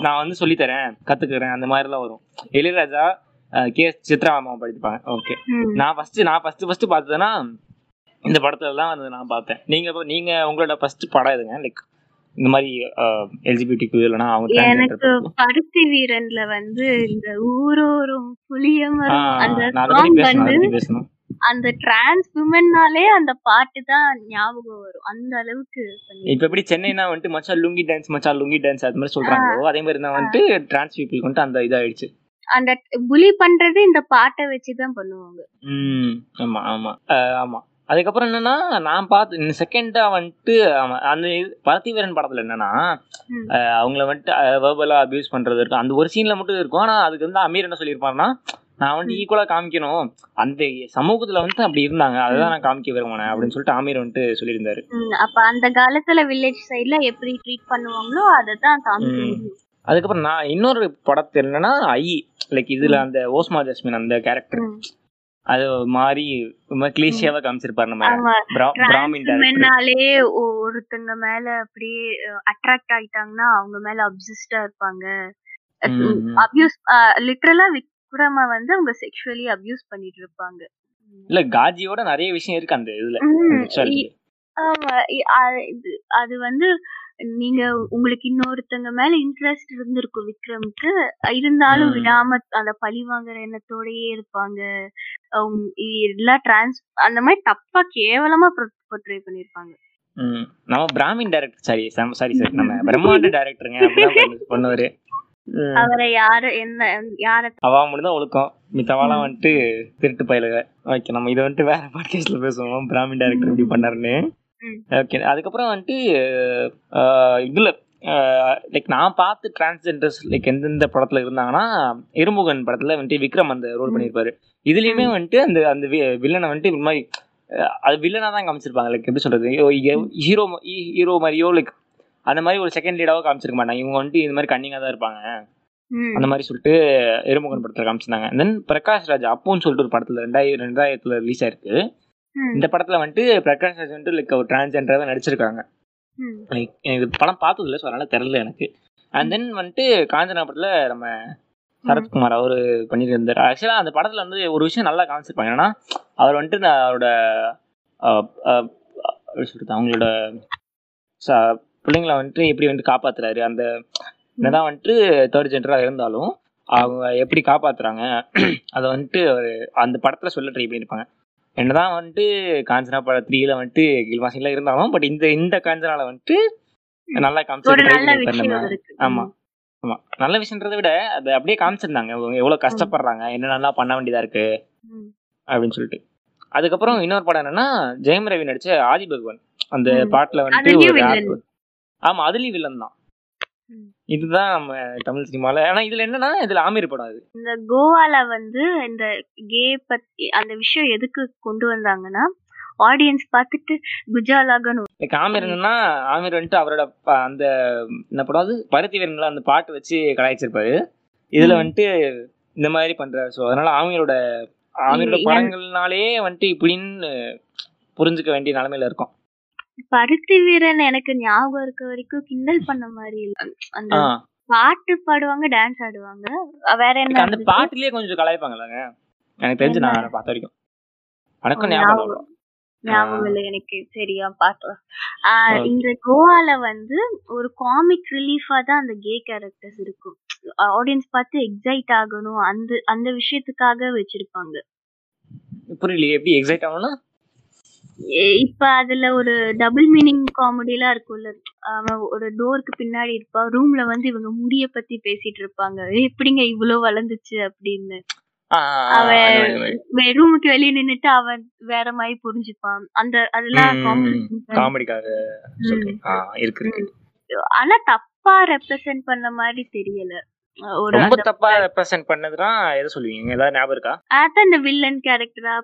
நான் வந்து சொல்லித்தரேன் கத்துக்கிறேன் அந்த மாதிரிலாம் வரும். இளையராஜா கே எஸ் சித்ரா அம்மா படிப்பாங்க. ஓகே. நான் ஃபர்ஸ்ட் நான் ஃபர்ஸ்ட் ஃபர்ஸ்ட் பார்த்ததுன்னா இந்த படத்துல தான் வந்து நான் பார்த்தேன். நீங்க இப்ப- நீங்க உங்களோட ஃபர்ஸ்ட் படம் எதுங்க? லைக் இந்த மாதிரி எல்ஜிபிடி இல்லைன்னா அவங்க எனக்கு பருத்தி வீரன்ல வந்து இந்த ஊரோரும் ஆஹ் அந்த சாங் வந்து அந்த டிரான்ஸ் விமன்னாலே அந்த பாட்டு தான் ஞாபகம் வரும். அந்த அளவுக்கு இப்ப எப்படி சென்னைனா வந்துட்டு மச்சான் லுங்கி டான்ஸ் மச்சான் லுங்கி டான்ஸ் அது மாதிரி சொல்றாங்களோ அதே மாதிரி தான் வந்துட்டு டிரான்ஸ் பீப்புள் வந்துட்டு அந்த இதாயிடுச்சு. அந்த புலி பண்றது இந்த பாட்டை வச்சுதான் பண்ணுவாங்க. ம் ஆமா ஆமா. ஆமா. அதுக்கப்புறம் என்னன்னா நான் பார்த்து செகண்டா வந்துட்டு அந்த பரத்திவீரன் படத்துல என்னன்னா அவங்கள வந்துட்டு வேர்பலா அபியூஸ் பண்றது இருக்கும். அந்த ஒரு சீன்ல மட்டும் இருக்கும். ஆனா அதுக்கு வந்து அமீர் என்ன சொல்லியிருப்பாருன்னா நான் வந்து ஈக்குவலா காமிக்கணும். அந்த சமூகத்துல வந்து அப்படி இருந்தாங்க. அதுதான் நான் காமிக்க விரும்பினேன் அப்படின்னு சொல்லிட்டு ஆமீர் வந்துட்டு சொல்லியிருந்தாரு. அப்ப அந்த காலத்துல வில்லேஜ் சைடுல எப்படி ட்ரீட் பண்ணுவாங்களோ அதை தான் காமிக்க ம். முடியும். அதுக்கப்புறம் நான் இன்னொரு படத்து என்னன்னா ஐ லைக் இதுல அந்த ஓஸ்மா ஜஸ்மின் அந்த கேரக்டர். அது மாதிரி மாதிரி கிளீஷியாவா காமிச்சிருப்பாரு நம்ம ஆமா. பிரா- பிராமின் டேரக்டர் ட்ரான்ஸ்மென்னாலே ஒருத்தங்க மேல அப்படியே அட்ராக்ட் ஆயிட்டாங்கன்னா அவங்க மேல அப்சிஸ்டா இருப்பாங்க. அபியூஸ் லிட்டரலா விக்ரம வந்து அவங்க செக்ஷுவலி அபியூஸ் பண்ணிட்டு இருப்பாங்க இல்ல காஜியோட நிறைய விஷயம் இருக்கு அந்த இதுல ஆமா அது வந்து நீங்க உங்களுக்கு இன்னொருத்தங்க மேல இன்ட்ரெஸ்ட் இருந்திருக்கும் விக்ரம்க்கு இருந்தாலும். விடாம அந்த பழி வாங்குற எண்ணத்தோடயே இருப்பாங்க எல்லாம் டிரான்ஸ் அந்த மாதிரி தப்பா கேவலமா போர்ட்ரே பண்ணிருப்பாங்க. நம்ம Brahmin director sorry sorry sorry நம்ம பிரம்மாண்ட டேரக்டருங்க பண்ணுவாரு. அவரை யாரு என்ன யார அவா மட்டும் தான் ஒழுக்கம். மித்தவாலாம் வந்துட்டு திருட்டு பயிலுக. ஓகே நம்ம இதை வந்துட்டு வேற பாட்காஸ்ட்ல பேசுவோம். பிராமின் டேரக்டர் இப்படி பண்ணாருன்னு. ஓகே அதுக்கப்புறம் வந்துட்டு இதுல லைக் நான் பார்த்து டிரான்ஸ்ஜெண்டர்ஸ் லைக் எந்தெந்த படத்துல இருந்தாங்கன்னா இருமுகன் படத்துல வந்துட்டு விக்ரம் அந்த ரோல். பண்ணியிருப்பாரு இதுலயுமே வந்துட்டு அந்த அந்த வில்லனை வந்துட்டு இந்த மாதிரி அது வில்லனா தான் காமிச்சிருப்பாங்க. லைக் எப்படி சொல்றது? ஹீரோ ஹீரோ மாதிரியோ லைக் அந்த மாதிரி ஒரு செகண்ட் லீடாவோ காமிச்சிருக்க மாட்டாங்க. இவங்க வந்துட்டு இந்த மாதிரி கன்னிங்கா தான் இருப்பாங்க. அந்த மாதிரி சொல்லிட்டு எருமுகன் படத்துல காமிச்சிருந்தாங்க தென் பிரகாஷ் ராஜ் அப்போன்னு சொல்லிட்டு ஒரு படத்துல ரெண்டாயிரம் ரெண்டாயிரத்துல ரிலீஸ் ஆயிருக்கு. இந்த படத்துல வந்துட்டு பிரகாஷ் ராஜ் வந்துட்டு லைக் ஒரு டிரான்ஸ்ஜெண்டராக நடிச்சிருக்காங்க. லைக் எனக்கு படம் பார்த்தது இல்லை ஸோ அதனால தெரியல எனக்கு. அண்ட் தென் வந்துட்டு காஞ்சனா படத்துல நம்ம சரத்குமார் அவரு பண்ணியிருந்தார். ஆக்சுவலாக அந்த படத்துல வந்து ஒரு விஷயம் நல்லா காமிச்சிருப்பாங்க. என்னன்னா அவர் வந்துட்டு நான் அவரோட சொல்றது அவங்களோட ச- பிள்ளைங்களை வந்துட்டு எப்படி வந்துட்டு காப்பாத்துறாரு? அந்த என்னதான் வந்துட்டு தேர்ட் ஜென்டராக இருந்தாலும் அவங்க எப்படி காப்பாத்துறாங்க? அதை வந்துட்டு ஒரு அந்த படத்துல சொல்ல ட்ரை பண்ணியிருப்பாங்க என்னதான் வந்துட்டு காஞ்சனா பட த்ரீல வந்துட்டு கில்மாசிங்ல இருந்தாலும் பட் இந்த இந்த காஞ்சனால வந்துட்டு நல்லா காமிச்சு நல்ல ஆமா. ஆமா. நல்ல விஷயன்றதை விட அதை அப்படியே காமிச்சிருந்தாங்க. இவங்க எவ்வளவு கஷ்டப்படுறாங்க. என்னென்னலாம் பண்ண வேண்டியதா இருக்கு. அப்படின்னு சொல்லிட்டு. அதுக்கப்புறம் இன்னொரு படம் என்னன்னா ஜெயம் ரவி நடிச்ச ஆதி பகவான். அந்த. பாட்டுல வந்துட்டு ஒரு ஆமா அதுலயும் வில்லன் தான். இதுதான் நம்ம தமிழ் சினிமால ஆனா இதுல என்னன்னா இதுல ஆமீர் படம் அது இந்த கோவால வந்து இந்த கே பத்தி அந்த விஷயம் எதுக்கு கொண்டு வந்தாங்கன்னா ஆடியன்ஸ் பார்த்துட்டு குஜாலாகணும் லைக் ஆமீர் என்னன்னா ஆமீர் வந்துட்டு அவரோட அந்த என்ன படம் அது பருத்தி வீரன்ல அந்த பாட்டு வச்சு கலாய்ச்சிருப்பாரு இதுல. வந்துட்டு இந்த மாதிரி பண்றாரு ஸோ அதனால ஆமீரோட ஆமீரோட படங்கள்னாலே வந்துட்டு இப்படின்னு புரிஞ்சுக்க வேண்டிய நிலைமையில இருக்கும் பருத்தி வீரன் எனக்கு ஞாபகம் இருக்க வரைக்கும் கிண்டல் பண்ண மாதிரி இல்ல. அந்த பாட்டு பாடுவாங்க டான்ஸ் ஆடுவாங்க. வேற என்ன அந்த? பாட்டுலயே கொஞ்சம் கலாய்ப்பாங்களாங்க எனக்கு தெரிஞ்சு? நான் பார்த்த வரைக்கும். எனக்கும் ஓ, ஞாபகம் ஞாபகம். இல்லை எனக்கு. சரியா Okay. இந்த கோவால வந்து ஒரு காமிக் ரிலீஃபா தான் அந்த கே கேரக்டர்ஸ் இருக்கும். ஆடியன்ஸ் பார்த்து எக்ஸைட் ஆகணும். அந்த அந்த விஷயத்துக்காக வச்சிருப்பாங்க. புரியலையே எப்படி எக்ஸைட் ஆகணும்னா? எ- இப்ப அதுல ஒரு டபுள் மீனிங் காமெடி எல்லாம் இருக்கும்ல. அவன் ஒரு டோருக்கு பின்னாடி இருப்பான் ரூம்ல வந்து இவங்க முடிய பத்தி பேசிட்டு இருப்பாங்க. "ஏய், எப்படிங்க இவ்வளவு வளர்ந்துச்சு? அப்படின்னு. அவன். ரூமுக்கு வெளியே நின்னுட்டு அவன் வேற மாதிரி புரிஞ்சுப்பான். அந்த அதெல்லாம். காமெடிக்காக ஆனா தப்பா ரெப்ரசென்ட் பண்ண மாதிரி தெரியல. ரொம்ப தப்பா ரெப்ரசென்ட் பண்ணதுன்னா எதை சொல்லுவீங்க? ஏதாவது ஞாபகம் இருக்கா? அதான் இந்த வில்லன் கேரக்டரா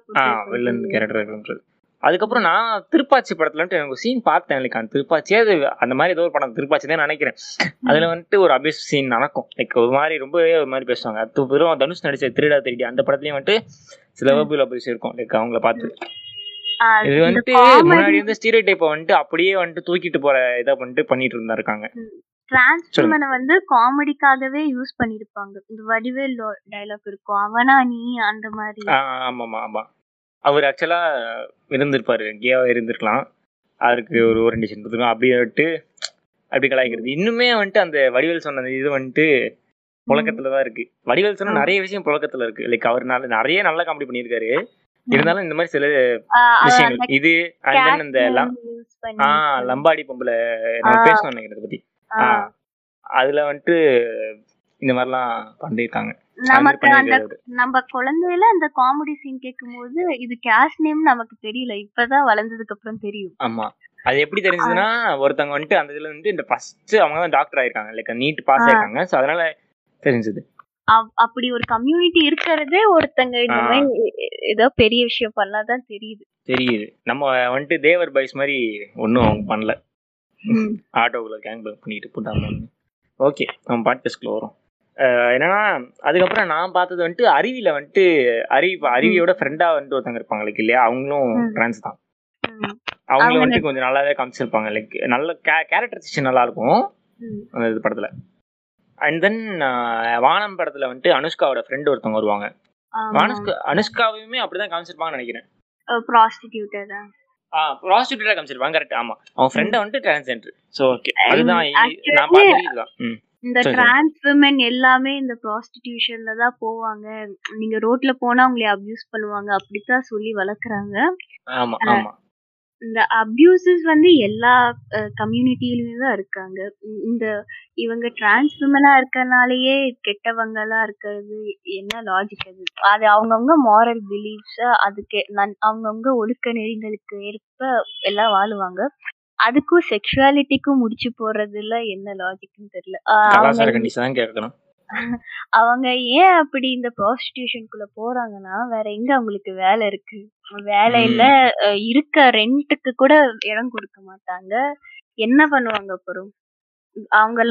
வில்லன் கேரக்டர் அதுக்கப்புறம் நான் திருப்பாச்சி படத்துல வந்துட்டு எனக்கு சீன் பார்த்தேன் லைக் அந்த திருப்பாச்சியே அது அந்த மாதிரி ஏதோ ஒரு படம் திருப்பாச்சி தான் நினைக்கிறேன். அதுல வந்துட்டு ஒரு அபியூஸ் சீன் நடக்கும். லைக் ஒரு மாதிரி ரொம்பவே ஒரு மாதிரி பேசுவாங்க. அது வெறும் தனுஷ் நடிச்ச திருடா திருடி அந்த படத்துலயும் வந்துட்டு சில வகுப்புல அபியூஸ் இருக்கும். லைக் அவங்கள பார்த்து. இது வந்துட்டு முன்னாடி இருந்த ஸ்டீரியோ டைப்பை வந்துட்டு அப்படியே வந்துட்டு தூக்கிட்டு போற இதை வந்துட்டு பண்ணிட்டு இருந்தா இருக்காங்க டிரான்ஸ்ஃபர்மனை வந்து காமெடிக்காகவே யூஸ் பண்ணிருப்பாங்க. இந்த வடிவேல் டைலாக் இருக்கும். அவனா நீ அந்த மாதிரி. ஆ, ஆமாமா. ஆமா அவர் ஆக்சுவலா இருந்திருப்பாரு. கேவா இருந்திருக்கலாம். அவருக்கு ஒரு ஓரியன்டேஷன் கொடுத்துருக்கோம் அப்படியே வந்துட்டு அப்படி கலாய்க்கிறது. இன்னுமே வந்துட்டு அந்த வடிவேல் சொன்ன இது வந்துட்டு புழக்கத்துல தான் இருக்கு. வடிவேல் சொன்ன. நிறைய விஷயம் புழக்கத்துல இருக்கு. லைக் அவர் நிறைய நல்ல காமெடி பண்ணியிருக்காரு. இருந்தாலும் இந்த மாதிரி சில ஆஹ் விஷயங்கள். இது then இந்த cat லம்- name use ஆ பண்ணி லம்பாடி பொம்பளை நம்ம. பேசணும் நினைக்கிறத பத்தி. ஆஹ் அதுல வந்துட்டு இந்த மாதிரிலாம் பண்ணிருக்காங்க நமக்கு அந்த நம்ம குழந்தையில அந்த காமெடி சீன் கேட்கும்போது இது கேஷ் நேம் நமக்கு தெரியல. இப்பதான் வளர்ந்ததுக்கு அப்புறம் தெரியும். ஆமா. அது எப்படி தெரிஞ்சதுன்னா ஒருத்தவங்க வந்துட்டு அந்த இதுல வந்துட்டு இந்த ஃபர்ஸ்ட் அவங்க தான் டாக்டர் ஆயிருக்காங்க. Like NEET pass. ஆயிருக்காங்க. ஸோ அதனால தெரிஞ்சது. அப்படி ஒரு கம்யூனிட்டி இருக்கிறதே ஒருத்தங்க இந்த. மாதிரி ஏதோ பெரிய விஷயம் பண்ணாதான் தெரியுது. தெரியுது. நம்ம வந்துட்டு தேவர் பாய்ஸ் மாதிரி ஒன்றும் அவங்க பண்ணல. ஆட்டோக்குள்ள கேங் பண்ணிட்டு போட்டாங்க. ஓகே நம்ம பாட்காஸ்ட்குள்ள வரும். என்னன்னா அதுக்கப்புறம் நான் பார்த்தது வந்துட்டு அருவியில வந்துட்டு அருவி அருவியோட ஃப்ரெண்டா வந்துட்டு ஒருத்தங்க இருப்பாங்க இல்லையா? அவங்களும். டிரான்ஸ் தான். அவங்களும் அவங்க வந்துட்டு கொஞ்சம் நல்லாவே காமிச்சிருப்பாங்க லைக் நல்ல கேரக்டரைசேஷன் நல்லா இருக்கும். அந்த இது படத்துல. அண்ட் தென் வானம் படத்துல வந்துட்டு அனுஷ்காவோட ஃப்ரெண்ட் ஒருத்தவங்க வருவாங்க. அனுஷ்கா அனுஷ்காவையுமே அப்படிதான் காமிச்சிருப்பாங்கன்னு நினைக்கிறேன். ப்ராஸ்டிடியூட்டர் ஆ ப்ராஸ்டியூட்டா காமிச்சிருப்பாங்க கரெக்ட் ஆமா. அவன் ஃப்ரெண்டை வந்துட்டு டிரான்ஸ்ஜெண்டர் ஸோ ஓகே அதுதான் நான் பார்த்தது இதுதான். ம். இந்த. டிரான்ஸ் விமன் எல்லாமே இந்த ப்ராஸ்டிடியூஷன்ல தான் போவாங்க. நீங்க ரோட்ல போனா உங்களை அபியூஸ் பண்ணுவாங்க. அப்படித்தான் சொல்லி வளர்க்குறாங்க. இந்த அபியூசஸ் வந்து எல்லா கம்யூனிட்டியிலுமே தான் இருக்காங்க. இந்த இவங்க டிரான்ஸ் விமனா இருக்கறனாலயே கெட்டவங்களா இருக்கிறது என்ன லாஜிக் அது? அது அவங்கவுங்க மாரல் பிலீஃப்ஸ் அதுக்கு நன்- அவங்கவங்க ஒழுக்க நெறிகளுக்கு ஏற்ப எல்லாம் வாழுவாங்க. அதுக்கும் செக்ஷுவாலிட்டிக்கும் முடிச்சு போடுறதுல என்ன லாஜிக்னு தெரியல. அவங்க ஏன் அப்படி இந்த ப்ராஸ்டிடியூஷனுக்குள்ள போறாங்கன்னா வேற எங்க அவங்களுக்கு வேலை இருக்கு? வேலையில இருக்க ரெண்ட்டுக்கு கூட இடம் கொடுக்க மாட்டாங்க. என்ன பண்ணுவாங்க அப்புறம்? அவங்கள.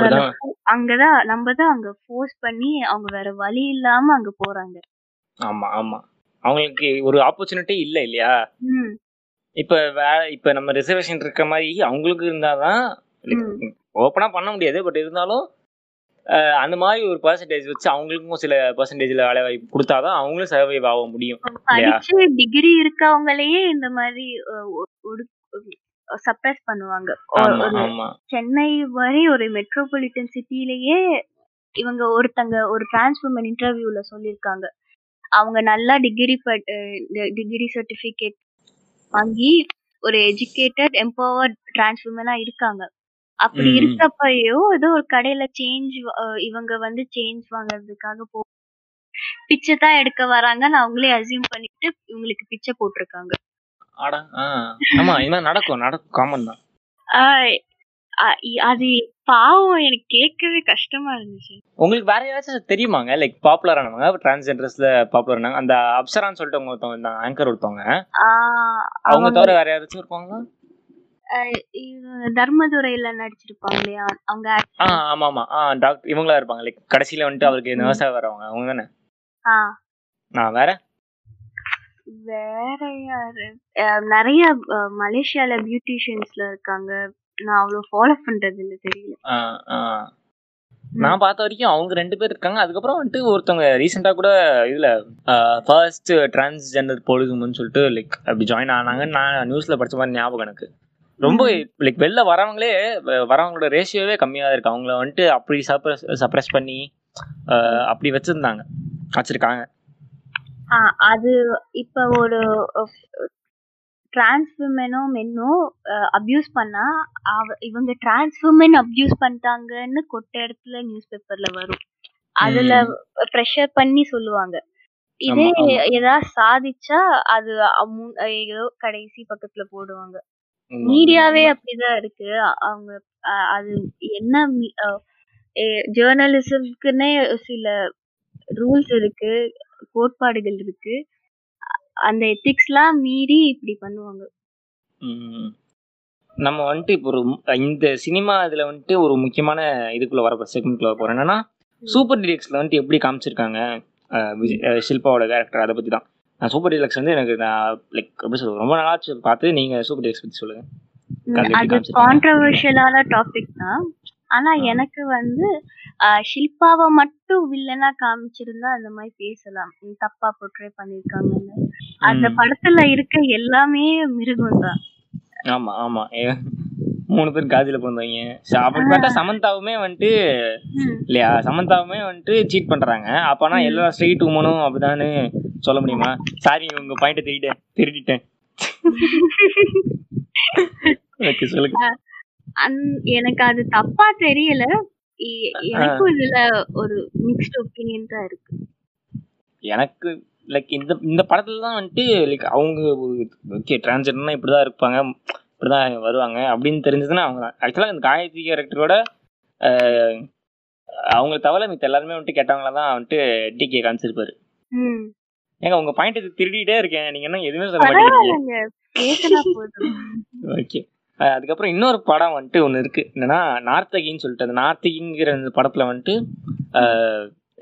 அங்கதான் நம்ம தான் அங்க ஃபோர்ஸ் பண்ணி அவங்க வேற வழி இல்லாம அங்க போறாங்க. ஆமா ஆமா. அவங்களுக்கு ஒரு ஆப்பர்ச்சுனிட்டி இல்ல இல்லையா? இப்ப வேற இப்ப நம்ம ரிசர்வேஷன் இருக்க மாதிரி அவங்களுக்கு இருந்தாதான் ஓப்பனா பண்ண முடியாது பட் இருந்தாலும் அந்த மாதிரி ஒரு பர்சன்டேஜ் வச்சு அவங்களுக்கும் சில பர்சன்டேஜ்ல வேலை வாய்ப்பு கொடுத்தாதான் அவங்களும் சர்வைவ் ஆக முடியும் டிகிரி இருக்கவங்களையே இந்த மாதிரி சப்ரஸ் பண்ணுவாங்க. சென்னை மாதிரி ஒரு மெட்ரோபாலிட்டன் சிட்டிலேயே இவங்க ஒருத்தங்க ஒரு டிரான்ஸ்ஃபர்மன் இன்டர்வியூல சொல்லியிருக்காங்க. அவங்க நல்லா டிகிரி டிகிரி சர்டிபிகேட் வாங்கி ஒரு எஜுகேட்டட் எம்பவர்ட் டிரான்ஸ்ஃபர்மனா இருக்காங்க. அப்படி. இருக்கப்பயோ ஏதோ ஒரு கடையில சேஞ்ச் இவங்க வந்து சேஞ்ச் வாங்குறதுக்காக போ பிச்சை தான் எடுக்க வராங்கன்னு அவங்களே அசியூம் பண்ணிட்டு இவங்களுக்கு பிச்சை போட்டிருக்காங்க. ஆமா இது மாதிரி நடக்கும் நடக்கும் காமன் தான். அது பாவம் எனக்கு கேட்கவே கஷ்டமா இருந்துச்சு. உங்களுக்கு வேற யாராச்சும் தெரியுமாங்க? லைக் பாப்புலர் ஆனவங்க டிரான்ஸ்ஜெண்டர்ஸ்ல பாப்புலர் ஆனாங்க அந்த அப்சரான்னு சொல்லிட்டு அவங்க ஒருத்தவங்க ஆங்கர் ஒருத்தவங்க. அவங்க தவிர வேற யாராச்சும் இருப்பாங்க இவ- தர்மதுரையில நடிச்சிருப்பாங்க இல்லையா? அவங்க ஆ ஆமா ஆமா ஆ டாக்டர் இவங்களா இருப்பாங்க. லைக் கடைசியில வந்துட்டு அவருக்கு. நர்ஸா வரவங்க அவங்க தானே? ஆ, நான் வேற? வேற யாரு? நிறைய மலேசியால பியூட்டிஷியன்ஸ்ல இருக்காங்க. நான் அவ்வளவு ஃபாலோ பண்றது இல்ல தெரியல. நான் பார்த்த வரைக்கும் அவங்க ரெண்டு பேர் இருக்காங்க. அதுக்கப்புறம் வந்துட்டு ஒருத்தவங்க ரீசெண்டா கூட இதுல ஃபர்ஸ்ட் டிரான்ஸ்ஜெண்டர் போலீஸ்மன் சொல்லிட்டு லைக் அப்படி ஜாயின் ஆனாங்கன்னு நான் நியூஸ்ல படிச்ச மாதிரி ஞாபகம் எனக்கு. ரொம்ப லைக் வெளில வரவங்களே வரவங்களோட ரேஷியோவே கம்மியா இருக்கு. அவங்கள வந்துட்டு அப்படி சப்ரஸ் சப்ரஸ் பண்ணி அப்படி வச்சிருந்தாங்க. வச்சிருக்காங்க. அது இப்ப ஒரு டிரான்ஸ் விமனோ மென்னோ அபியூஸ் பண்ணா அவ இவங்க டிரான்ஸ் விமன் அபியூஸ் பண்ணிட்டாங்கன்னு கொட்ட இடத்துல நியூஸ் பேப்பர்ல வரும். அதுல ப்ரெஷர் பண்ணி சொல்லுவாங்க. இதே. ஏதாவது சாதிச்சா அது ஏதோ கடைசி பக்கத்துல போடுவாங்க. மீடியாவே அப்படிதான் இருக்கு. அவங்க அது என்ன ஜேர்னலிசம்க்குன்னே சில ரூல்ஸ் இருக்கு கோட்பாடுகள் இருக்கு. அந்த எத்திக்ஸ்லாம் மீறி இப்படி பண்ணுவாங்க. நம்ம வந்துட்டு இப்போ ஒரு இந்த சினிமா இதுல வந்துட்டு ஒரு முக்கியமான இதுக்குள்ள வர செக்மெண்ட்ல வர போறோம் என்னன்னா சூப்பர் டிலக்ஸ்ல வந்துட்டு எப்படி காமிச்சிருக்காங்க ஷில்பாவோட கேரக்டர் அதை பத்தி தான். நான் சூப்பர் டிலக்ஸ் வந்து எனக்கு நான் லைக் எப்படி சொல்றது ரொம்ப நாளாச்சு பார்த்து நீங்க சூப்பர் டிலக்ஸ் பத்தி சொல்லுங்க. ம், அது? கான்ட்ரவர்ஷியலான டாபிக் தான். ஆனா ஆ. எனக்கு வந்து அ, ஷில்பாவை மட்டும் வில்லனா காமிச்சிருந்தா அந்த மாதிரி பேசலாம். ம், தப்பா போர்ட்ரே பண்ணிருக்காங்கன்னு. அந்த ம். படத்துல இருக்க எல்லாமே மிருகம் தான். ஆமா ஆமா. ஏ- மூணு பேர் காதில பிறந்தவங்க ச- அப்படி பார்த்தா சமந்தாவுமே வந்துட்டு ம். இல்லையா? சமந்தாவுமே வந்துட்டு சீட் பண்றாங்க. அப்பனா ம். எல்லா ஸ்ட்ரெயிட் உமனும் அப்படிதானு சொல்ல முடியுமா? சாரி உங்க பாயிண்ட திருடிட்டேன். திருடிட்டேன். ஓகே சொல்லுங்க. அந்- எனக்கு அது தப்பா தெரியல. எனக்கும் இதுல ஒரு மிக்ஸ்ட் ஒப்பீனியன் தான் இருக்கு. எனக்கு லைக் இந்த இந்த படத்துல தான் வந்துட்டு லைக் அவங்க ஓகே டிரான்ஸ்ஜெண்டர்னா இப்படிதான் இருப்பாங்க இப்படிதான் வருவாங்க அப்படின்னு தெரிஞ்சதுன்னா அவங்க ஆக்சுவலாக இந்த காயத்ரி கேரக்டரோட அவங்க தவிர மித்த எல்லாருமே வந்துட்டு கேட்டவங்கள தான் வந்துட்டு டிகே காமிச்சிருப்பாரு. ஏங்க உங்க பாயிண்ட் திருடிட்டே இருக்கேன். நீங்க என்ன எதுவுமே சொல்ல போதும். ஓகே அதுக்கப்புறம் இன்னொரு படம் வந்துட்டு ஒன்று இருக்கு. என்னன்னா நார்த்தகின்னு சொல்லிட்டு அந்த நார்த்தகிங்கிற அந்த படத்துல வந்துட்டு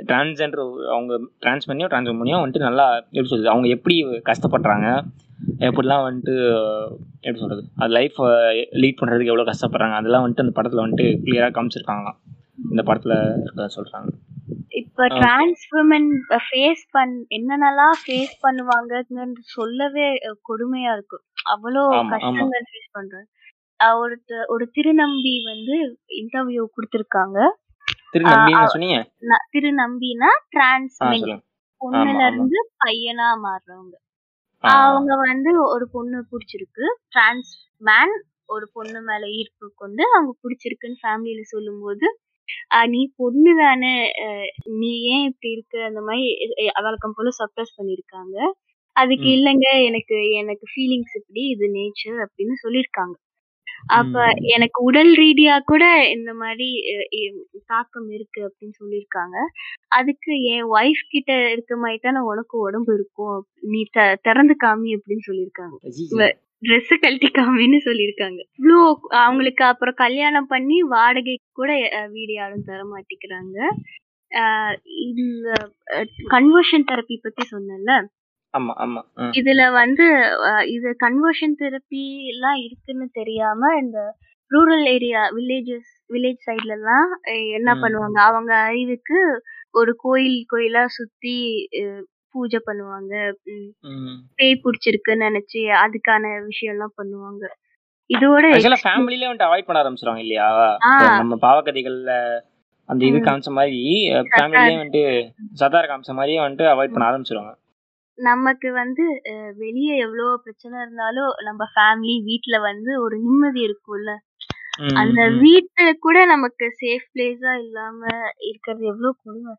டிரான்ஸ்ஜெண்டர் அவங்க டிரான்ஸ் பண்ணியோ டிரான்ஸ்ஃபர் பண்ணியோ வந்துட்டு நல்லா எப்படி சொல்றது அவங்க எப்படி கஷ்டப்படுறாங்க எப்படிலாம் வந்துட்டு எப்படி சொல்றது அது லைஃப் லீட் பண்றதுக்கு எவ்வளோ கஷ்டப்படுறாங்க அதெல்லாம் வந்துட்டு அந்த படத்துல வந்துட்டு கிளியராக காமிச்சிருக்காங்களாம். இந்த படத்துல இருக்க சொல்றாங்க. இப்ப டிரான்ஸ் உமன் ஃபேஸ் பண் என்னென்னலாம் ஃபேஸ் பண்ணுவாங்கன்னு சொல்லவே அஹ், கொடுமையா இருக்கும். அவ்வளோ. கஷ்டங்கள் ஃபேஸ் பண்றாங்க. அஹ், ஒரு திருநம்பி வந்து இன்டர்வியூ கொடுத்திருக்காங்க. திருநம்பினா டிரான்ஸ் ஆ மென் சொல்லுங்க. பொண்ணுல. இருந்து பையனா மாறுறவங்க. அவங்க வந்து ஒரு பொண்ணு பிடிச்சிருக்கு. டிரான்ஸ் மேன் ஒரு பொண்ணு மேல ஈர்ப்பு கொண்டு அவங்க பிடிச்சிருக்குன்னு ஃபேமிலியில சொல்லும்போது நீ பொண்ணு தானே. நீ ஏன் இப்படி இருக்கு? அந்த மாதிரி வழக்கம் போல சப்ரஸ் பண்ணிருக்காங்க. அதுக்கு. இல்லைங்க எனக்கு எனக்கு ஃபீலிங்ஸ் இப்படி இது நேச்சர் அப்படின்னு சொல்லியிருக்காங்க அப்ப ம். எனக்கு உடல் ரீதியா கூட இந்த மாதிரி தாக்கம் இருக்கு அப்படின்னு சொல்லியிருக்காங்க. அதுக்கு என் ஒய்ஃப் கிட்ட இருக்க மாதிரி தானே உனக்கு உடம்பு இருக்கும். நீ த- திறந்து காமி அப்படின்னு சொல்லியிருக்காங்க. ஐயையோ. ட்ரெஸ் கழட்டி காமின்னு சொல்லியிருக்காங்க. இவ்வளோ அவங்களுக்கு அப்புறம் கல்யாணம் பண்ணி வாடகைக்கு கூட அஹ், வீடு யாரும் தர மாட்டேங்கிறாங்க. இந்த கன்வர்ஷன் தெரப்பி பத்தி சொன்னேன்ல. ஆமா ஆமா. இதுல வந்து இது கன்வர்ஷன் தெரப்பி எல்லாம் இருக்குன்னு தெரியாம இந்த ரூரல் ஏரியா வில்லேஜஸ் வில்லேஜ் சைட்ல எல்லாம் என்ன. பண்ணுவாங்க அவங்க அறிவுக்கு ஒரு கோயில் கோயிலா சுத்தி பூஜை பண்ணுவாங்க. பேய் பிடிச்சிருக்குன்னு நினைச்சு அதுக்கான விஷயம் எல்லாம் பண்ணுவாங்க இதோட ஆக்சுவலா ஃபேமிலிலே வந்துட்டு அவாய்ட் பண்ண ஆரம்பிச்சிருவாங்க இல்லையா நம்ம பாவக்கதைகள்ல அந்த இது. காமிச்ச மாதிரி ஃபேமிலியே வந்துட்டு சதார காமிச்ச மாதிரியே வந்துட்டு அவாய்ட் பண்ண ஆரம்பிச்சிருவாங்க நமக்கு வந்து அஹ், வெளிய எவ்வளவு பிரச்சனை இருந்தாலும் நம்ம ஃபேமிலி வீட்ல வந்து ஒரு நிம்மதி இருக்கும்ல. அந்த ம். வீட்டுல கூட நமக்கு சேஃப் பிளேஸா இல்லாம இருக்கிறது எவ்வளவு கொடுமை.